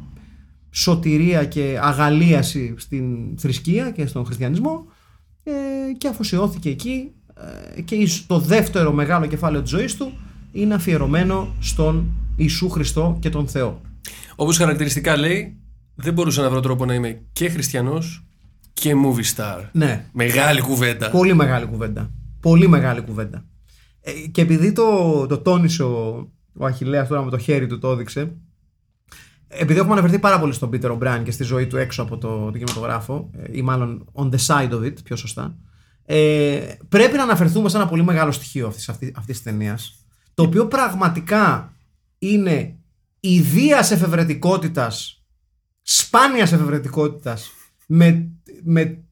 σωτηρία και αγαλίαση στην θρησκεία και στον χριστιανισμό. Ε, και αφοσιώθηκε εκεί. Ε, και ίσ- το δεύτερο μεγάλο κεφάλαιο της ζωής του είναι αφιερωμένο στον Ιησού Χριστό και τον Θεό. Όπως χαρακτηριστικά λέει, δεν μπορούσα να βρω τρόπο να είμαι και χριστιανός και movie star. Ναι. Μεγάλη κουβέντα. Πολύ μεγάλη κουβέντα. Πολύ μεγάλη κουβέντα. Ε, και επειδή το, το τόνισε ο, ο Αχιλέας τώρα με το χέρι του το έδειξε, επειδή έχουμε αναφερθεί πάρα πολύ στον Πίτερ Ομπράιν και στη ζωή του έξω από το, το κινηματογράφο, ε, ή μάλλον on the side of it, πιο σωστά, ε, πρέπει να αναφερθούμε σε ένα πολύ μεγάλο στοιχείο αυτής, αυτής, αυτής της ταινίας, το οποίο πραγματικά είναι ιδίας εφευρετικότητας, σπάνιας εφευρετικότητας, με, με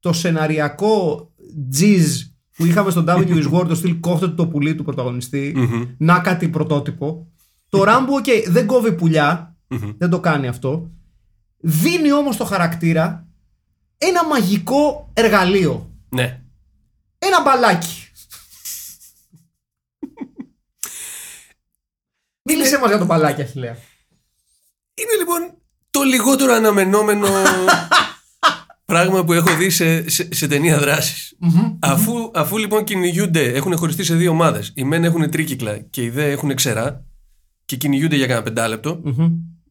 το σεναριακό τζιζ που είχαμε στον W is War, το στυλ κόφτε του το πουλί του πρωταγωνιστή, να κάτι πρωτότυπο. Το Ράμπο, okay, δεν κόβει πουλιά, δεν το κάνει αυτό. Δίνει όμως το χαρακτήρα ένα μαγικό εργαλείο. Ναι. Ένα μπαλάκι. Μίλησέ μας για το μπαλάκι, Αχιλέα. Είναι λοιπόν το λιγότερο αναμενόμενο πράγμα που έχω δει σε, σε, σε ταινία δράσης. Αφού, αφού λοιπόν κυνηγούνται, έχουν χωριστεί σε δύο ομάδες. Οι μεν έχουν τρίκυκλα και οι δε έχουν ξερά και κυνηγούνται για κανένα πεντάλεπτο.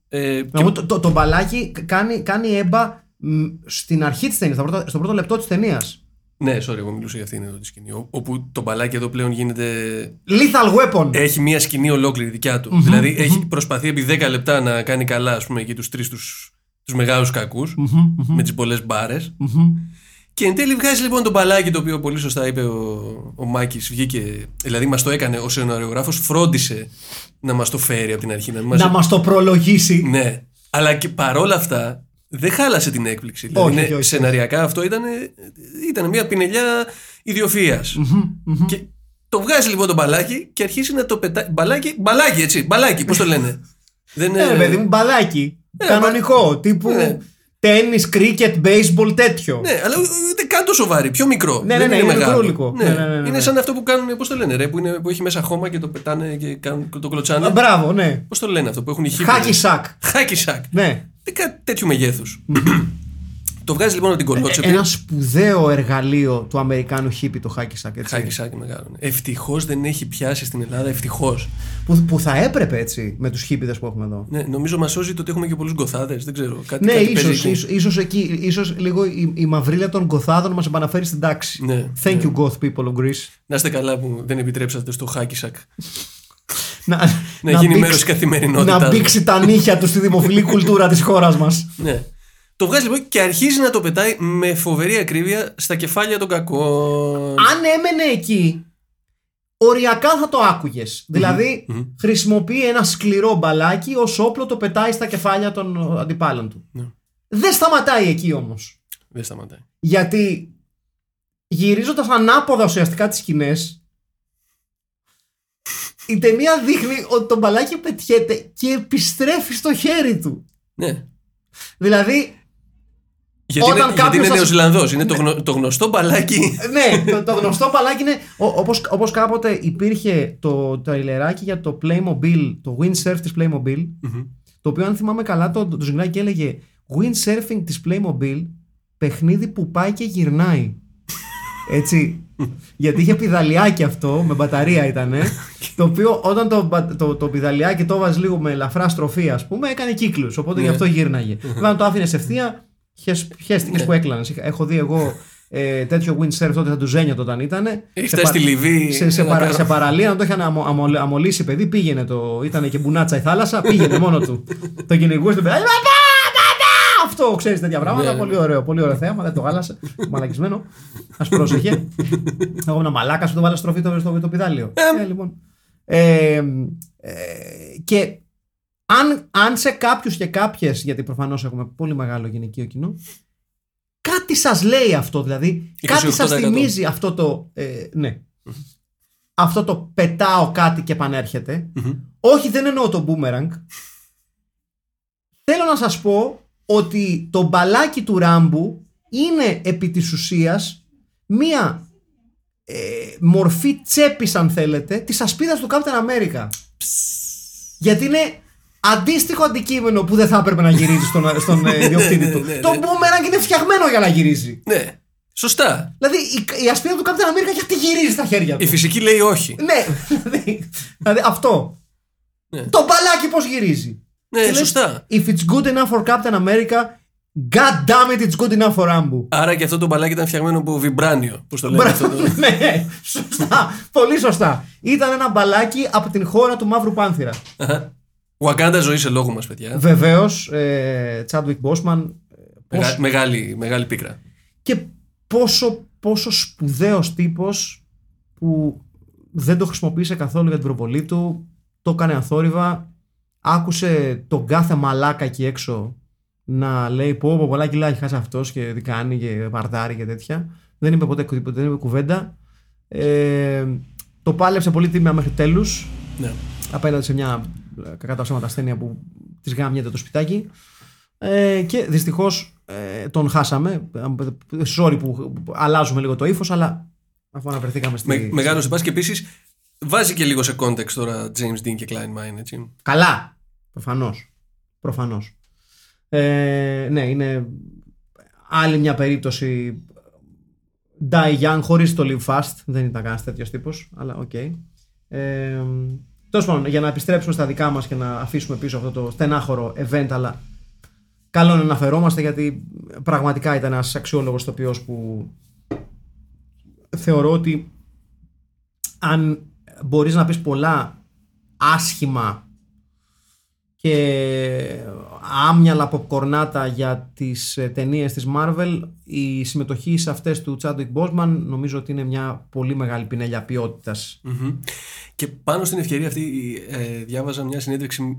Ε, και- Εγώ το, το, το μπαλάκι κάνει, κάνει έμπα μ, στην αρχή της ταινίας, στο πρώτο, στο πρώτο λεπτό της ταινίας. Ναι, sorry, εγώ μιλούσα για αυτήν εδώ τη σκηνή. ο- Όπου το μπαλάκι εδώ πλέον γίνεται. Lethal weapon. Έχει μία σκηνή ολόκληρη δικιά του. δηλαδή έχει προσπαθεί επί 10 λεπτά να κάνει καλά, ας πούμε, εκεί τους τρεις τους, τους μεγάλους κακούς, με τις πολλές μπάρες. Και εν τέλει βγάζει λοιπόν το μπαλάκι το οποίο πολύ σωστά είπε ο, ο Μάκης βγήκε, δηλαδή μας το έκανε ο σεναριογράφος, φρόντισε να μας το φέρει από την αρχή. Να, μας... Να μας το προλογίσει. Ναι. Αλλά και παρόλα αυτά δεν χάλασε την έκπληξη. Δηλαδή, Όχι, είναι- όχι, όχι. σεναριακά αυτό ήταν, ήταν μια πινελιά ιδιοφυΐας. Και το βγάζει λοιπόν το μπαλάκι και αρχίζει να το πετάει. Μπαλάκι, μπαλάκι έτσι. Μπαλάκι, πώς το λένε. δεν Ναι, ρε παιδί μου, μπαλάκι. Κανονικό. Τύπου Ναι. τέννη, κρίκετ, baseball, τέτοιο. Ναι, αλλά ούτε καν το σοβαρή. Πιο μικρό. Ναι, ναι, δεν ναι, είναι είναι μεγάλο. μικρούλικο. Ναι. Ναι, ναι, ναι, ναι, Είναι ναι. σαν αυτό που κάνουν, πώς το λένε, ρε, που, είναι, που έχει μέσα χώμα και το πετάνε και κάνουν, το κλωτσάνε. Α, Μπράβο, ναι. Πώς το λένε αυτό που έχουν οι Χάκι σακ. Χάκι σακ. Ναι. Δεν κάτι τέτοιου μεγέθους. το βγάζει λοιπόν από την κολότσεπη. Ένα σπουδαίο εργαλείο του Αμερικάνου χίπη το χάκι σακ. Έτσι. Χάκι σακ μεγάλο. Ευτυχώς δεν έχει πιάσει στην Ελλάδα, ευτυχώς. Που, που θα έπρεπε έτσι με τους χίπηδε που έχουμε εδώ. Ναι, νομίζω μας σώζει το ότι έχουμε και πολλούς γκοθάδες. Δεν ξέρω. Κάτι, Ναι, κάτι ίσως, παίζει εκεί. ίσως, ίσως εκεί, ίσως λίγο η, η μαυρίλα των Γκοθάδων μας επαναφέρει στην τάξη. Ναι, Thank ναι. you Goth people of Greece. Να είστε καλά που δεν επιτρέψατε στο χάκι σακ. Να, Να γίνει μπήξει- μέρος της καθημερινότητάς Να μας. μπήξει τα νύχια του στη δημοφιλή κουλτούρα της χώρας μας. Ναι. Το βγάζει λοιπόν και αρχίζει να το πετάει με φοβερή ακρίβεια στα κεφάλια των κακών. Αν έμενε εκεί, οριακά θα το άκουγες. Δηλαδή, χρησιμοποιεί ένα σκληρό μπαλάκι ως όπλο το πετάει στα κεφάλια των αντιπάλων του. Ναι. Δεν σταματάει εκεί όμως. Δεν σταματάει. Γιατί γυρίζοντας ανάποδα ουσιαστικά τις σκηνές, η ταινία δείχνει ότι το μπαλάκι πετιέται και επιστρέφει στο χέρι του. Ναι. Δηλαδή, Γιατί, Όταν είναι, γιατί κάποιος είναι σας- Νεοζηλανδός. Είναι το, γνω- το γνωστό μπαλάκι. ναι, το, το γνωστό μπαλάκι είναι ο- όπως, όπως κάποτε υπήρχε το τραϊλεράκι για το Playmobil, το windsurf της Playmobil, το οποίο αν θυμάμαι καλά το, το ζυγνάκι και έλεγε windsurfing της Playmobil, παιχνίδι που πάει και γυρνάει. Έτσι. Γιατί είχε πιδαλιάκι αυτό, με μπαταρία ήταν. το οποίο όταν το, μπα- το, το πιδαλιάκι το έβαζε λίγο με ελαφρά στροφή, ας πούμε, έκανε κύκλους. Οπότε γι' αυτό γύρναγε. Βέβαια, αν το άφηνες ευθεία, χαίστηκε που έκλανες. Έχω δει εγώ ε, τέτοιο windsurf τότε, θα του ζένιο όταν ήταν. Έχεις φτάσει στη Λιβύη Σε, σε, να παρα- κάνω- σε παραλία, να το είχαν αμο, αμο- αμολύσει παιδί, πήγαινε το. ήταν και μπουνάτσα η θάλασσα, πήγαινε μόνο του. το κυνηγούσε το παιδάκι. «Παπά, παπά!» Αυτό ξέρεις τέτοια πράγματα. Ναι. Πολύ ωραίο, πολύ ωραίο θέμα. Δεν το γάλασε. Μαλακισμένο. Α πρόσεχε. Εγώ ήμουν μαλάκα που το βάλα στροφή το, στο, το πιδάλιο. Ε, λοιπόν. Ε, ε, και αν, αν σε κάποιους και κάποιες, γιατί προφανώς έχουμε πολύ μεγάλο γυναικείο κοινό, κάτι σας λέει αυτό. Δηλαδή, κάτι σας 28%. θυμίζει αυτό το. Ε, ναι. Αυτό το πετάω κάτι και επανέρχεται. Όχι, δεν εννοώ το boomerang. Θέλω να σας πω ότι το μπαλάκι του Ράμπου είναι επί της ουσίας μία ε, μορφή τσέπης αν θέλετε της ασπίδας του Captain America. Γιατί είναι αντίστοιχο αντικείμενο που δεν θα έπρεπε να γυρίζει στον, στον ε, ιδιοκτήτη του. ναι, ναι, Το ναι. boomerang είναι φτιαγμένο για να γυρίζει. Ναι. Σωστά. Δηλαδή η, η ασπίδα του Captain America γιατί γυρίζει στα χέρια του. Η φυσική λέει όχι. Ναι, δηλαδή, δηλαδή αυτό. Ναι. Το μπαλάκι πώς γυρίζει. Ναι, Και λες, σωστά. If it's good enough for Captain America, God damn it, it's good enough for Rambo. Άρα και αυτό το μπαλάκι ήταν φτιαγμένο από βιμπράνιο. Πώς το λένε αυτό. Μπράβο, Το... ναι, σωστά. Πολύ σωστά. Ήταν ένα μπαλάκι από την χώρα του Μαύρου Πάνθυρα. Wakanda ζωή σε λόγο μας, παιδιά. Βεβαίως, ε, Chadwick Boseman. ε, Μεγα- πώς- μεγάλη, μεγάλη πίκρα. και πόσο, πόσο σπουδαίος τύπος που δεν το χρησιμοποίησε καθόλου για την προβολή του, το έκανε αθόρυβα, άκουσε τον κάθε μαλάκα εκεί έξω να λέει πω πω πολλά κιλά έχει χάσει αυτός και τι κάνει και βαρδάρει και τέτοια. Δεν είπε ποτέ κου- δεν είπε κουβέντα. Ε, το πάλεψε πολύ τίμια μέχρι τέλους Ναι. απέναντι σε μια ε, κακά τα ψέματα ασθένεια που της γάμιεται το σπιτάκι ε, και δυστυχώς ε, τον χάσαμε Ε, sorry που που αλλάζουμε λίγο το ύφος, αλλά αφού αναφερθήκαμε στη... Με, Μεγάλος πα και επίσης βάζει και λίγο σε context τώρα James Dean και Klein Mine, έτσι. Καλά, προφανώς. Προφανώς. Ε, ναι είναι άλλη μια περίπτωση. Die young χωρίς το live fast. Δεν ήταν κανένας τέτοιος τύπος αλλά οκ. Ε, Τέλος πάντων, για να επιστρέψουμε στα δικά μας και να αφήσουμε πίσω αυτό το στενάχωρο event, αλλά καλό είναι να αναφερόμαστε γιατί πραγματικά ήταν ένας αξιόλογος τοπίο που θεωρώ ότι αν μπορείς να πεις πολλά άσχημα και άμυαλα ποπκορνάτα για τις ε, ταινίες της Marvel η συμμετοχή σε αυτές του Chadwick Boseman νομίζω ότι είναι μια πολύ μεγάλη πινέλια ποιότητας. Μμμ. Και πάνω στην ευκαιρία αυτή ε, διάβαζα μια συνέντευξη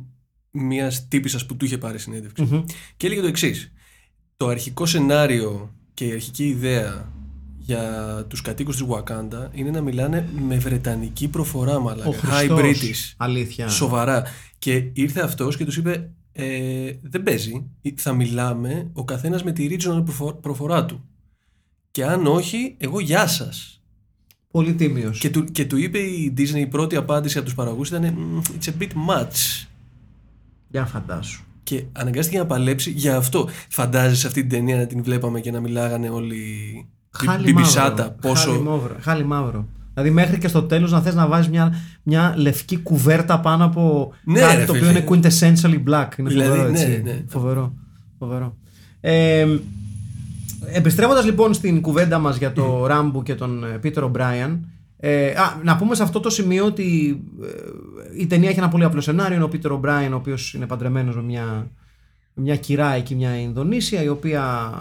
μιας τύπησας που του είχε πάρει συνέντευξη. Και έλεγε το εξής. Το αρχικό σενάριο και η αρχική ιδέα για τους κατοίκους της Wakanda είναι να μιλάνε με βρετανική προφορά Ο μαλάκα. High Χριστός, British. Αλήθεια. Σοβαρά. Και ήρθε αυτός και τους είπε ε, δεν παίζει. Θα μιλάμε ο καθένας με τη regional προφο- προφορά του. Και αν όχι, εγώ γεια σας. Πολύ τίμιος. Και του, και του είπε η Disney, η πρώτη απάντηση από τους παραγωγούς ήταν «Mm, It's a bit much. Για φαντάσου. Και αναγκάστηκε να παλέψει για αυτό. Φαντάζεσαι αυτή την ταινία να την βλέπαμε και να μιλάγανε όλοι. Χάλι Μπιμπισάτα. μαύρο. Πόσο. Χάλι μαύρο. Χάλι μαύρο. Δηλαδή μέχρι και στο τέλος να θες να βάζεις μια, μια λευκή κουβέρτα πάνω από Ναι, κάτι ρε, το φίλε. οποίο είναι quintessentially black. Είναι Δηλαδή, φοβερό ναι, έτσι. ναι. Φοβερό. Φοβερό. Ε, επιστρέφοντας λοιπόν στην κουβέντα μας για το Ράμπου και τον ε, Πίτερ Ομπράιαν ε, α, να πούμε σε αυτό το σημείο ότι ε, η ταινία έχει ένα πολύ απλό σενάριο. Είναι ο Πίτερ Ομπράιαν, ο οποίος είναι παντρεμένος με μια, μια κυρά εκεί, μια Ινδονήσια, η οποία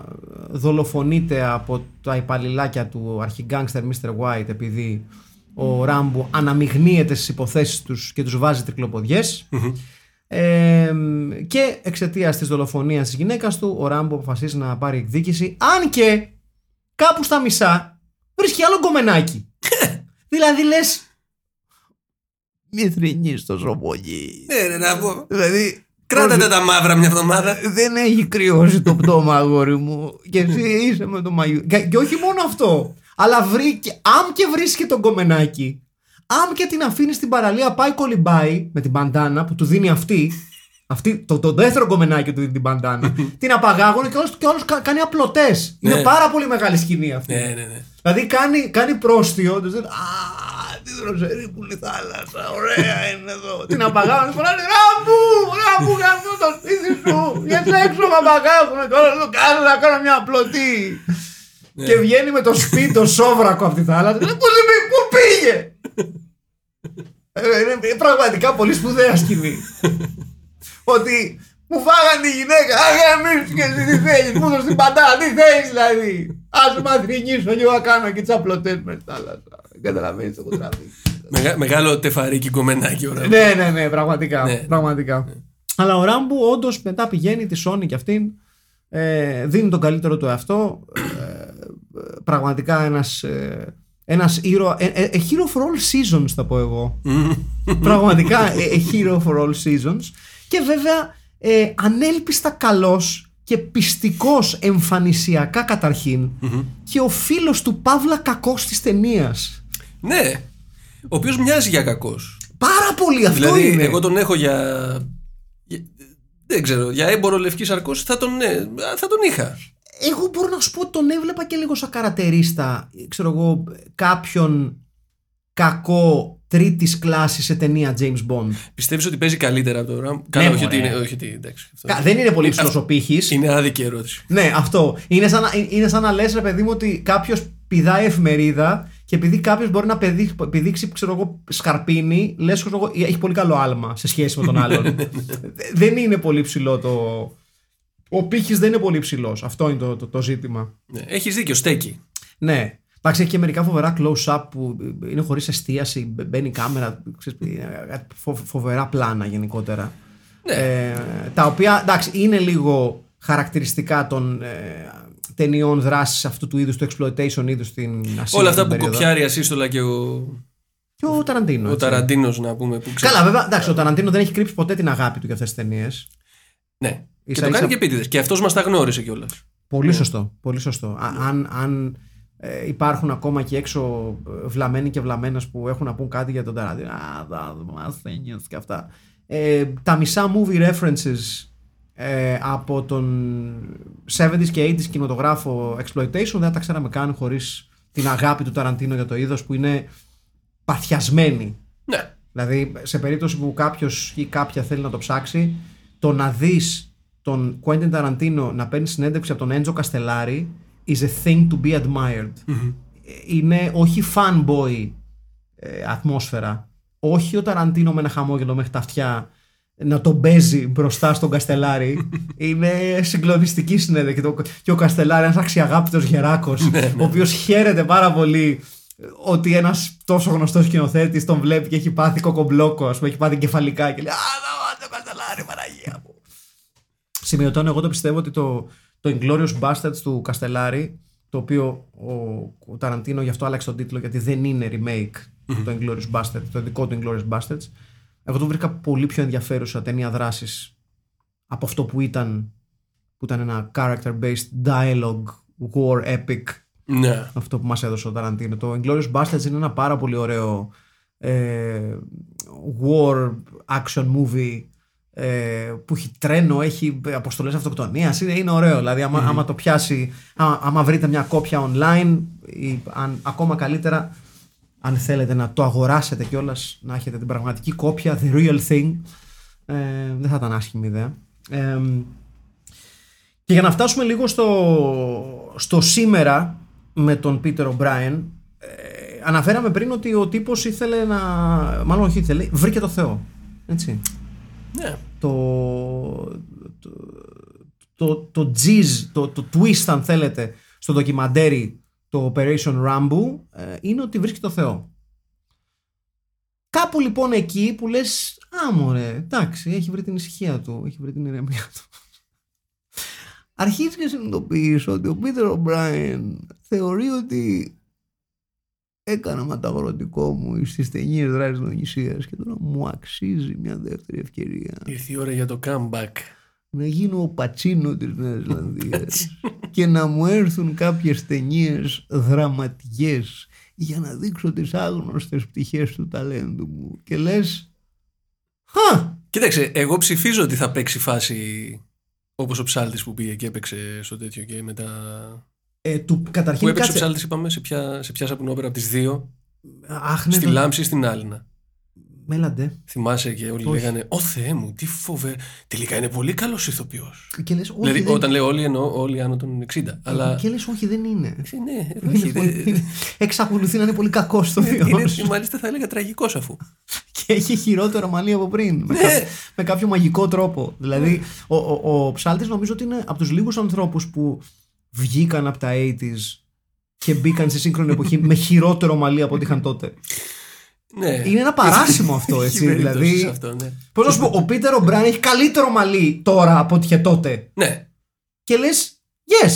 δολοφονείται από τα υπαλληλάκια του αρχιγκάγκστερ Mr. White επειδή ο Ράμπου αναμειγνύεται στις υποθέσεις τους και τους βάζει τρικλοποδιές. Ε, και εξαιτίας της δολοφονίας της γυναίκας του, ο Ράμπο αποφασίζει να πάρει εκδίκηση. Αν και κάπου στα μισά βρίσκει άλλο γκομενάκι. δηλαδή λες. Μη θρυνείς τόσο πολύ. Ναι, ρε, να πω. Δηλαδή. Κράτατε τα μαύρα μια εβδομάδα. Δεν έχει κρυώσει το πτώμα, αγόρι μου. Και εσύ είσαι με το μαγιού. Και, και όχι μόνο αυτό. Αλλά βρήκε, αν και βρίσκει τον κομμενάκι, αν και την αφήνει στην παραλία, πάει κολυμπάει με την μπαντάνα που του δίνει αυτή. αυτή το, το δεύτερο κομμενάκι του δίνει την μπαντάνα. την απαγάγουν και όλος, και όλος κα- κάνει απλωτές. Είναι Ναι. πάρα πολύ μεγάλη σκηνή αυτή. Ναι, ναι, ναι. Δηλαδή κάνει, κάνει πρόστιο. τους λένε, Α, τι δροσερή που είναι η θάλασσα. Ωραία είναι εδώ. την απαγάγουν. Του λένε Ράμπου, Ράμπου, γαμώ το σπίτι σου. Γιατί έξω με απαγάγουν. Τώρα το κάνω να κάνω μια απλωτή. Και βγαίνει με το σπίτι το σόβρακο από τη θάλασσα. Λέει, Πού δεν πήγε, πού πήγε; Ε, Είναι πραγματικά πολύ σπουδαία σκηνή. Ότι μου φάγανε τη γυναίκα, αγαμίσου και εσύ τι θέλεις, μου δώσ' την παντά, τι θέλεις δηλαδή. Ας με αθρηνήσω λίγο να κάνω και τις απλωτές μες στη θάλασσα. Καταλαβαίνεις το κοντραβί. Μεγα- μεγάλο τεφαρίκι κομμενάκι ώρα. Ναι, ναι, ναι, πραγματικά. Ναι. πραγματικά. Αλλά ο Ράμπου όντως μετά πηγαίνει τη Sony και αυτήν. Ε, δίνει τον καλύτερο του εαυτό. Ε, πραγματικά ένας, ε, ένας ήρωα. Ε, ε, a hero for all seasons θα πω εγώ. πραγματικά ε, a hero for all seasons. Και βέβαια ε, ανέλπιστα καλός και πιστικός εμφανισιακά καταρχήν και ο φίλος του Παύλα Κακός της ταινίας. Ναι. Ο οποίος μοιάζει για κακός. Πάρα πολύ αυτό Δηλαδή, είναι. εγώ τον έχω για. για- Δεν ξέρω, για έμπορο λευκής σαρκός θα τον, ναι, θα τον είχα. Εγώ μπορώ να σου πω ότι τον έβλεπα και λίγο σαν καρατερίστα. Ξέρω εγώ, κάποιον κακό τρίτης κλάσης σε ταινία James Bond. Πιστεύεις ότι παίζει καλύτερα από το Ραμ. Καλά, όχι μωρέ. ότι είναι. Όχι ότι, εντάξει, αυτό. Κα- Δεν είναι πολύ ψηλό ο πύχη. Είναι άδικη ερώτηση. Ναι, αυτό. Είναι σαν, να, είναι σαν να λες ρε παιδί μου ότι κάποιος πηδάει εφημερίδα και επειδή κάποιος μπορεί να πεδεί- πηδήξει, ξέρω εγώ, σκαρπίνι, λες, ξέρω εγώ, έχει πολύ καλό άλμα σε σχέση με τον άλλον. Δε- δεν είναι πολύ ψηλό το. Ο πύχης δεν είναι πολύ ψηλός. Αυτό είναι το, το, το ζήτημα. Ναι. Έχεις δίκιο, στέκει. Ναι. Εντάξει, έχει και μερικά φοβερά close-up που είναι χωρίς εστίαση, μπαι- μπαίνει η κάμερα. ξέρεις, είναι φο- φοβερά πλάνα γενικότερα. Ναι. Ε, τα οποία εντάξει, είναι λίγο χαρακτηριστικά των ε, ταινιών δράσης αυτού του είδους, του exploitation είδους στην Ασία. Όλα αυτά την που περίοδο. κοπιάρει ασύστολα και ο, Και ο Ταραντίνο. ο έτσι. Ταραντίνος, να πούμε. Που ξέρεις. Καλά, βέβαια, εντάξει, ο Ταραντίνο δεν έχει κρύψει ποτέ την αγάπη του για αυτές τις ταινίες. Ναι. Και Ίσα το ίσα- κάνει και επίτηδες. Και αυτός μας τα γνώρισε κιόλας. Πολύ σωστό. Πολύ σωστό. Α- αν αν ε, υπάρχουν ακόμα και έξω ε, βλαμμένοι και βλαμμένες που έχουν να πούν κάτι για τον Ταραντίνο. Α, θα μας και αυτά. Ε, τα μισά movie references ε, από τον 70s και 80s κινηματογράφο exploitation δεν θα τα ξέραμε καν χωρίς την αγάπη του Ταραντίνο για το είδος που είναι παθιασμένη. Ναι. Δηλαδή, σε περίπτωση που κάποιος ή κάποια θέλει να το ψάξει, το να δεις τον Quentin Tarantino να παίρνει συνέντευξη από τον Έντζο Καστελάρη is a thing to be admired. Είναι όχι fanboy ε, ατμόσφαιρα. Όχι ο Ταραντίνο με ένα χαμόγελο μέχρι τα αυτιά να τον παίζει μπροστά στον Καστελάρη. είναι συγκλονιστική συνέδεια. Και, το, και ο Καστελάρη, ένας αξιαγάπητος γεράκος, ο οποίος χαίρεται πάρα πολύ ότι ένας τόσο γνωστός σκηνοθέτης τον βλέπει και έχει πάθει κοκομπλόκο, ας πούμε, έχει πάθει κεφαλικά και λέει Α, να το Καστελάρη, Παναγία μου. Σημειωτώνω, εγώ το πιστεύω ότι το, το Inglourious Bastards του Καστελάρη, το οποίο ο, ο Ταραντίνο γι' αυτό άλλαξε τον τίτλο, γιατί δεν είναι remake το Inglourious Bastards, το δικό του Inglourious Bastards. Εγώ το βρήκα πολύ πιο ενδιαφέρουσα ταινία δράσης από αυτό που ήταν, που ήταν ένα character-based dialogue war epic Ναι. αυτό που μας έδωσε ο Ταραντίνο. Το Inglourious Basterds είναι ένα πάρα πολύ ωραίο ε, war action movie ε, που έχει τρένο, έχει αποστολές αυτοκτονίας, είναι, είναι ωραίο. Δηλαδή άμα, άμα το πιάσει, άμα, άμα βρείτε μια κόπια online ή αν, ακόμα καλύτερα αν θέλετε να το αγοράσετε κιόλας, να έχετε την πραγματική κόπια, the real thing, ε, δεν θα ήταν άσχημη ιδέα. Ε, και για να φτάσουμε λίγο στο, στο σήμερα με τον Πίτερ O'Brien, ε, αναφέραμε πριν ότι ο τύπος ήθελε να. Μάλλον όχι ήθελε, βρήκε το Θεό. Έτσι. ναι. Το. Το, το, το jizz, το, το twist, αν θέλετε, στο ντοκιμαντέρι το Operation Rambo ε, είναι ότι βρίσκει το Θεό. Κάπου λοιπόν εκεί που λες «Α, μωρέ, εντάξει, έχει βρει την ησυχία του, έχει βρει την ηρεμία του». Αρχίζεις και συνειδητοποιείς ότι ο Πίτερ O'Brien θεωρεί ότι έκανα ματαγορωτικό μου στις ταινίες δράσης Νησίας και τώρα μου αξίζει μια δεύτερη ευκαιρία Ήρθε η ώρα για το comeback. να γίνω ο πατσίνο της Νέας Ζηλανδίας και να μου έρθουν κάποιες ταινίες δραματικές για να δείξω τις άγνωστες πτυχές του ταλέντου μου και λες «Χα, Κοίταξε, εγώ ψηφίζω ότι θα παίξει φάση όπως ο ψάλτης που πήγε και έπαιξε στο τέτοιο και μετά. Ε, του, Πού καταρχήν έπαιξε ο κάτσε, ψάλτης, είπαμε, σε ποια, σε ποια σαπουνόπερα από τις δύο. αχ ναι, στη το- Λάμψη ή στην Άλυνα. μέλαντε Θυμάσαι και όλοι Όχι. λέγανε Ω Θεέ μου, τι φοβερό. Τελικά είναι πολύ καλός ηθοποιός. και λες όχι Δηλαδή, δεν... όταν λέω όλοι εννοώ όλοι άνω των 60. Αλλά. και λες όχι δεν είναι Ε, Ναι, Είναι όχι. πολύ- δεν- εξακολουθεί να είναι πολύ κακός στο Είναι, βιός μάλιστα θα έλεγα τραγικός αφού. και έχει χειρότερο μαλλί από πριν. Με, Ναι. κα- με κάποιο μαγικό τρόπο. Δηλαδή, ο, ο, ο Ψάλτης νομίζω ότι είναι από τους λίγους ανθρώπους που βγήκαν από τα 80s και μπήκαν στη σύγχρονη εποχή με χειρότερο μαλλί από ό,τι είχαν τότε. Ναι. Είναι ένα παράσημο αυτό, Έχει έτσι. περίπτωση δηλαδή, σε αυτό, ναι. πώς να σου πω, ο Πίτερ ο Μπραν έχει καλύτερο μαλλί τώρα από ό,τι είχε τότε. ναι. Και λες, yes,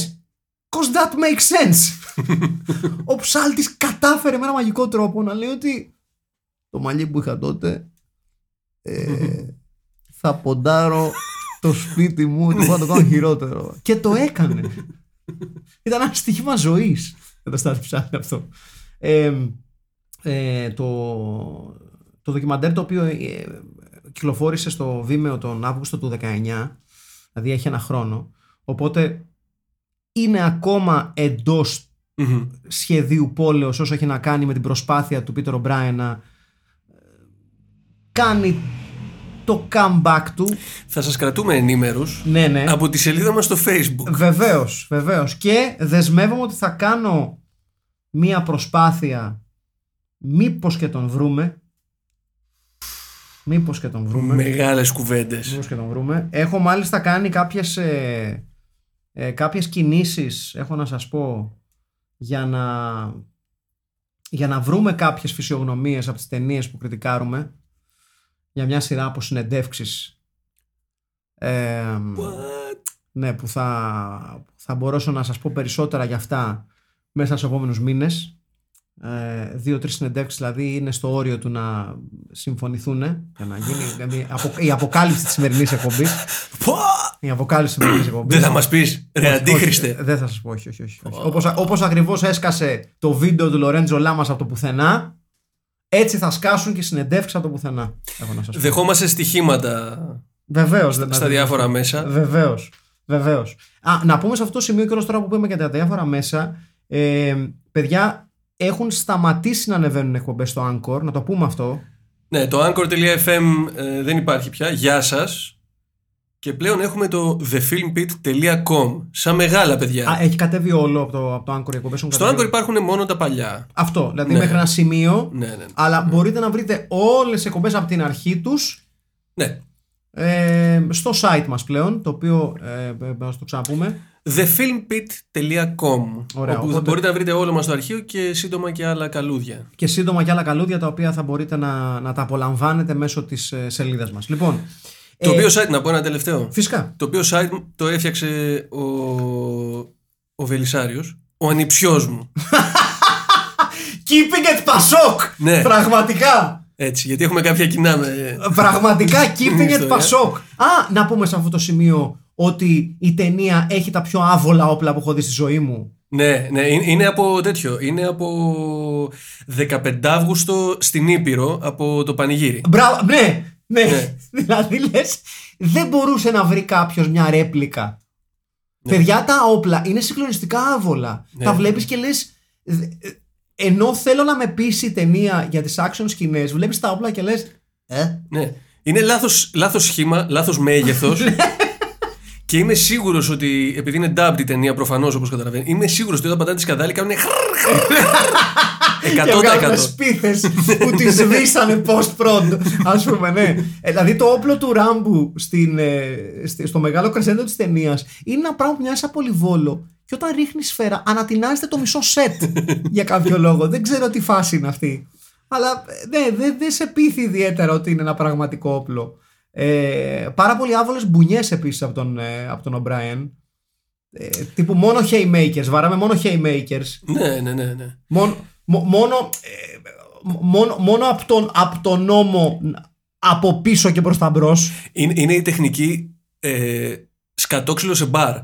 cause that makes sense. ο Ψάλτης κατάφερε με ένα μαγικό τρόπο να λέει ότι το μαλλί που είχα τότε ε, θα ποντάρω το σπίτι μου ότι θα το κάνω χειρότερο. Και το έκανε. Ήταν ένα στοίχημα ζωής με το Στάθη Ψάλτη αυτό. Ε, ε, το, το ντοκιμαντέρ το οποίο ε, κυκλοφόρησε στο Vimeo τον Αύγουστο του 19 δηλαδή έχει ένα χρόνο οπότε είναι ακόμα εντός Μμμ. σχεδίου πόλεως όσο έχει να κάνει με την προσπάθεια του Πίτερ O'Brien να ε, κάνει το comeback του Θα σας κρατούμε ενήμερους ναι ναι από τη σελίδα μας στο facebook. Βεβαίως, βεβαίως. Και δεσμεύομαι ότι θα κάνω μία προσπάθεια μήπως και τον βρούμε. Μήπως και τον βρούμε. Μεγάλες κουβέντες. Μήπως και τον βρούμε. Έχω μάλιστα κάνει κάποιες, ε, ε, κάποιες κινήσεις, έχω να σας πω, για να, για να βρούμε κάποιες φυσιογνωμίες από τις ταινίες που κριτικάρουμε για μια σειρά από συνεντεύξεις ε, ναι, που θα, θα μπορέσω να σας πω περισσότερα για αυτά μέσα στους επόμενους μήνες. Ε, Δύο-τρεις συνεντεύξεις δηλαδή είναι στο όριο του να συμφωνηθούν για να γίνει δηλαδή, απο- η αποκάλυψη της σημερινής εκπομπής. Πω! Η αποκάλυψη της σημερινής εκπομπής. Δεν θα μας πεις, ρε Όχι, αντίχριστε. όχι, δεν θα σας πω, όχι, όχι. όχι, όχι. Όπως, όπως ακριβώς έσκασε το βίντεο του Λορέντζο Λάμας από το πουθενά, έτσι θα σκάσουν και οι συνεντεύξεις από το πουθενά. Έχω να σας πω. Δεχόμαστε στοιχήματα Βεβαίως. δεν- στα διάφορα μέσα. Βεβαίως. Βεβαίως. Α, να πούμε σε αυτό το σημείο και όλο τώρα που πούμε για τα διάφορα μέσα. Ε, παιδιά, έχουν σταματήσει να ανεβαίνουν εκπομπές στο Anchor, να το πούμε αυτό. Ναι, το anchor.fm ε, δεν υπάρχει πια. Γεια σας. Και πλέον έχουμε το thefilmpit.com. Σαν μεγάλα παιδιά. Α, έχει κατέβει όλο από το, από το Anchor οι εκπομπέ. Στο Anchor υπάρχουν μόνο τα παλιά. Αυτό, δηλαδή Ναι. μέχρι ένα σημείο. Ναι, ναι. Αλλά μπορείτε να βρείτε όλες τι εκπομπές από την αρχή τους Ναι. Ε, στο site μας πλέον, το οποίο ε, ε, να το ξαναπούμε. thefilmpit.com Ωραία, όπου οπότε- μπορείτε να βρείτε όλο μας το αρχείο και σύντομα και άλλα καλούδια. Και σύντομα και άλλα καλούδια τα οποία θα μπορείτε να, να τα απολαμβάνετε μέσω της ε, σελίδας μας. Λοιπόν, Το ε, οποίο site, να πω ένα τελευταίο. Φυσικά. Το οποίο site το έφτιαξε ο, ο Βελισάριος, ο ανιψιός μου. Keeping it Pasok! Ναι. Πραγματικά! Έτσι, γιατί έχουμε κάποια κοινά με... Πραγματικά keeping it ιστορία. Pasok! Α, να πούμε σε αυτό το σημείο ότι η ταινία έχει τα πιο άβολα όπλα που έχω δει στη ζωή μου. Ναι, ναι, είναι είναι από τέτοιο. Είναι από 15 Αύγουστο στην Ήπειρο από το Πανηγύρι. Μπράβο, ναι, ναι. Ναι. δηλαδή λες, δεν μπορούσε να βρει κάποιος μια ρέπλικα. Παιδιά, τα όπλα είναι συγκλονιστικά άβολα. Ναι. Τα βλέπεις και λες. Ενώ θέλω να με πείσει η ταινία για τις action σκηνές, βλέπεις τα όπλα και λες. Ε, Ναι. Είναι λάθος, λάθος σχήμα, λάθος μέγεθος. Ναι. και είμαι σίγουρος ότι, επειδή είναι dubbed η ταινία προφανώς όπως καταλαβαίνει, είμαι σίγουρος ότι όταν πατάνε τη σκαδάλη κάνουν και βγάζουν 100%. σπίθες που τη σβήσανε post-prod. Α πούμε, ναι. Ε, δηλαδή το όπλο του Ράμπου στην, ε, στη- στο μεγάλο κρεσέντο της ταινίας είναι ένα πράγμα που μοιάζει σαν πολυβόλο. Και όταν ρίχνει σφαίρα, ανατινάζεται το μισό σετ για κάποιο λόγο. Δεν ξέρω τι φάση είναι αυτή. Αλλά ε, ναι, δεν δεν σε πείθει ιδιαίτερα ότι είναι ένα πραγματικό όπλο. Ε, πάρα πολύ άβολες μπουνιές επίσης από τον, ε, από τον O'Brien. Ε, τύπου μόνο haymakers. Βαράμε μόνο haymakers. ναι, ναι, ναι, ναι. Μόνο, μο- μόνο, ε, μόνο, μόνο από, τον, από τον νόμο από πίσω και προς τα μπρος Είναι, είναι η τεχνική ε, σκατόξυλο σε μπαρ.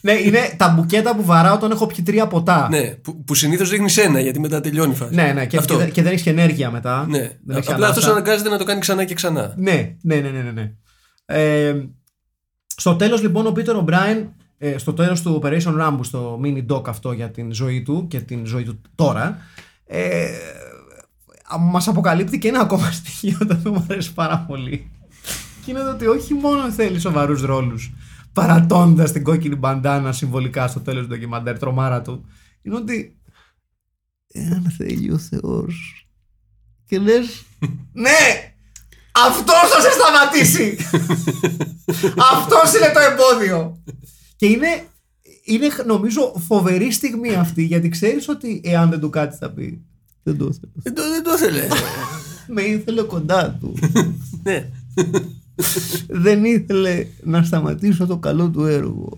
Ναι, είναι τα μπουκέτα που βαράω όταν έχω πιει τρία ποτά. ναι, που, που συνήθως ρίχνεις ένα γιατί μετά τελειώνει η φάση. ναι, ναι, και, Αυτό. και, δεν- και δεν έχει ενέργεια μετά. Ναι. Δεν έχει Απλά ανάσα. αυτός αναγκάζεται να το κάνει ξανά και ξανά. Ναι, ναι, ναι, ναι, ναι, ναι. Ε, στο τέλος λοιπόν ο Πίτερ O'Brien ε, στο τέλος του Operation Rambo στο mini doc αυτό για την ζωή του και την ζωή του τώρα ε, α- μας αποκαλύπτει και ένα ακόμα στοιχείο το οποίο μου αρέσει πάρα πολύ. Και είναι το ότι όχι μόνο θέλει σοβαρούς ρόλους παρατώντας την κόκκινη μπαντάνα συμβολικά στο τέλος του ντοκιμαντέρ τρομάρα του είναι ότι εάν θέλει ο Θεός και λες ναι αυτός θα σε σταματήσει. Αυτός είναι το εμπόδιο και είναι είναι νομίζω φοβερή στιγμή αυτή γιατί ξέρεις ότι εάν δεν του κάτι θα πει δεν το ήθελες Δεν το, δεν το ήθελες. με ήθελε κοντά του ναι. δεν ήθελε να σταματήσω το καλό του έργο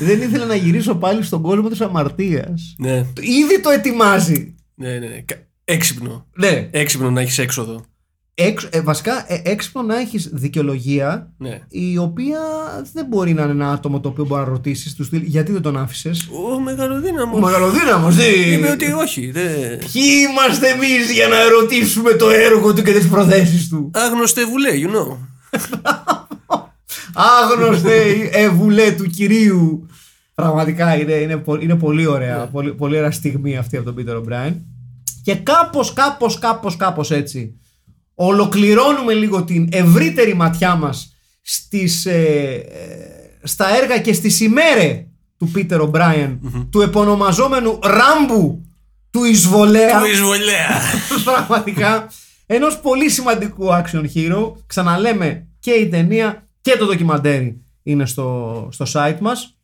δεν ήθελε να γυρίσω πάλι στον κόσμο της αμαρτίας ναι. ήδη το ετοιμάζει Ναι, ναι, ναι. Κα- Έξυπνο. ναι Έξυπνο να έχεις έξοδο. Έξ, ε, βασικά ε, έξυπνο να έχεις δικαιολογία Ναι. η οποία δεν μπορεί να είναι ένα άτομο το οποίο μπορεί να ρωτήσει του στυλ γιατί δεν τον άφησες; Ο μεγαλοδύναμος. Ο μεγαλοδύναμος, τι. Είπε ότι όχι. Δεν... Ποιοι είμαστε εμείς για να ερωτήσουμε το έργο του και τις προθέσεις του; Άγνωστε βουλέ, you know. Άγνωστε εβουλέ του κυρίου. Πραγματικά είναι, είναι, πο- είναι πολύ ωραία. Πολύ, πολύ ωραία στιγμή αυτή από τον Πίτερ O'Brien. Και κάπως, κάπως, κάπως, κάπως έτσι ολοκληρώνουμε λίγο την ευρύτερη ματιά μας στις, ε, ε, στα έργα και στις ημέρες του Πίτερ O'Brien, του επωνομαζόμενου Ράμπου του Εισβολέα. Του εισβολέα. Πραγματικά ενός πολύ σημαντικού action hero. Ξαναλέμε και η ταινία και το ντοκιμαντέρι είναι στο, στο site μας.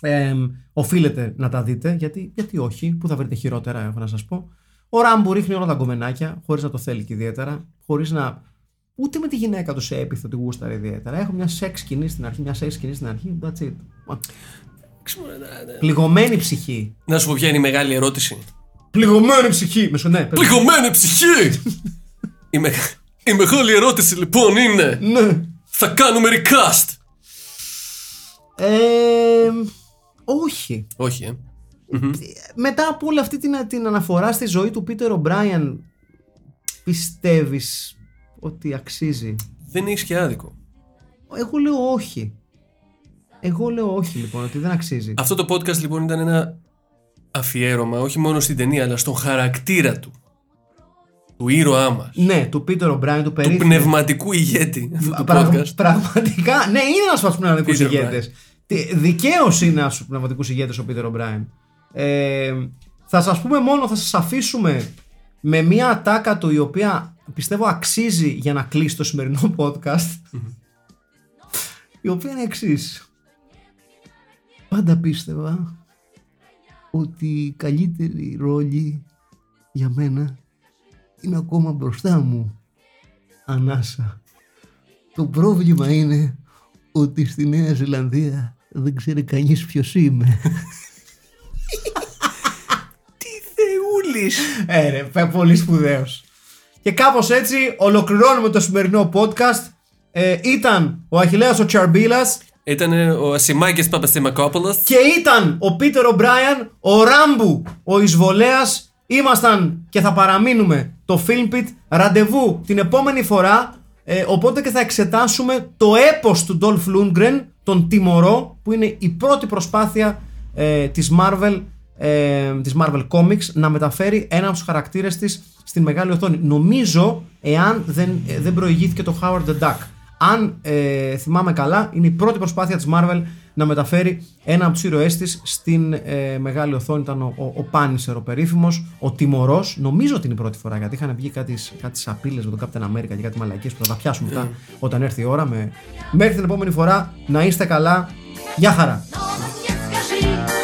Ε, οφείλετε να τα δείτε γιατί, γιατί όχι, που θα βρείτε χειρότερα έχω να σας πω. Ο Ράμπου ρίχνει όλα τα γκομενάκια χωρίς να το θέλει και ιδιαίτερα, χωρίς να ούτε με τη γυναίκα τους σε έπιθο τη γούσταρε ιδιαίτερα. Έχω μια σεξ σκηνή στην αρχή, μια σεξ σκηνή στην αρχή, that's it. Πληγωμένη ψυχή. Να σου πω ποια είναι η μεγάλη ερώτηση. Πληγωμένη ψυχή. Με σου, ναι, πες. Πληγωμένη ψυχή! η, με... η μεγάλη ερώτηση λοιπόν είναι Ναι. Θα κάνουμε recast! Ε, όχι. Όχι, ε. Μετά από όλη αυτή την, την αναφορά στη ζωή του Πίτερ O'Brien, πιστεύεις ότι αξίζει; Δεν έχεις και άδικο. Εγώ λέω όχι. Εγώ λέω όχι λοιπόν, ότι δεν αξίζει. Αυτό το podcast λοιπόν ήταν ένα αφιέρωμα όχι μόνο στην ταινία αλλά στον χαρακτήρα του. Του ήρωά μας. Ναι, του Πίτερ O'Brien, του Του περίφημου. πνευματικού ηγέτη αυτού του Πραγ- podcast. Πραγματικά, ναι, είναι ένας από τους πνευματικούς Peter ηγέτες. Δικαίως είναι ένας από τους πνευματικούς ηγέτες ο Πίτερ O'Brien. Ε, θα σας πούμε μόνο, θα σας αφήσουμε με μια ατάκα του η οποία πιστεύω αξίζει για να κλείσει το σημερινό podcast η οποία είναι εξής. Πάντα πίστευα ότι η καλύτερη ρόλη για μένα είναι ακόμα μπροστά μου. Ανάσα. Το πρόβλημα είναι ότι στη Νέα Ζηλανδία δεν ξέρει κανείς ποιος είμαι. θεούλης. Ε, ρε, παι- πολύ σπουδαίος. Και κάπως έτσι ολοκληρώνουμε το σημερινό podcast. Ε, ήταν ο Αχιλέας ο Τσαρμπίλας Ήταν ο Ασημάκης Παπασημακόπουλος. και ήταν ο Πίτερ ο Μπράιαν, ο Ράμπου, ο Εισβολέας. Ήμασταν και θα παραμείνουμε το Filmpit. Ραντεβού την επόμενη φορά. Ε, οπότε και θα εξετάσουμε το έπος του Dolph Lundgren, τον Τιμωρό, που είναι η πρώτη προσπάθεια ε, της Marvel ε, της Marvel Comics να μεταφέρει ένα από τους χαρακτήρες της στην μεγάλη οθόνη. Νομίζω, εάν δεν, ε, δεν προηγήθηκε το Howard the Duck. Αν ε, θυμάμαι καλά, είναι η πρώτη προσπάθεια της Marvel να μεταφέρει ένα από τους ήρωές της στην ε, μεγάλη οθόνη. Ήταν ο, ο, ο Punisher, ο περίφημος, ο Τιμωρός. Νομίζω ότι είναι η πρώτη φορά, γιατί είχαν βγει κάτι, κάτι σαπίλες με τον Captain America και κάτι μαλακίες που θα τα πιάσουμε μετά όταν έρθει η ώρα. Με... Μέχρι την επόμενη φορά, να είστε καλά. Γεια χαρά! No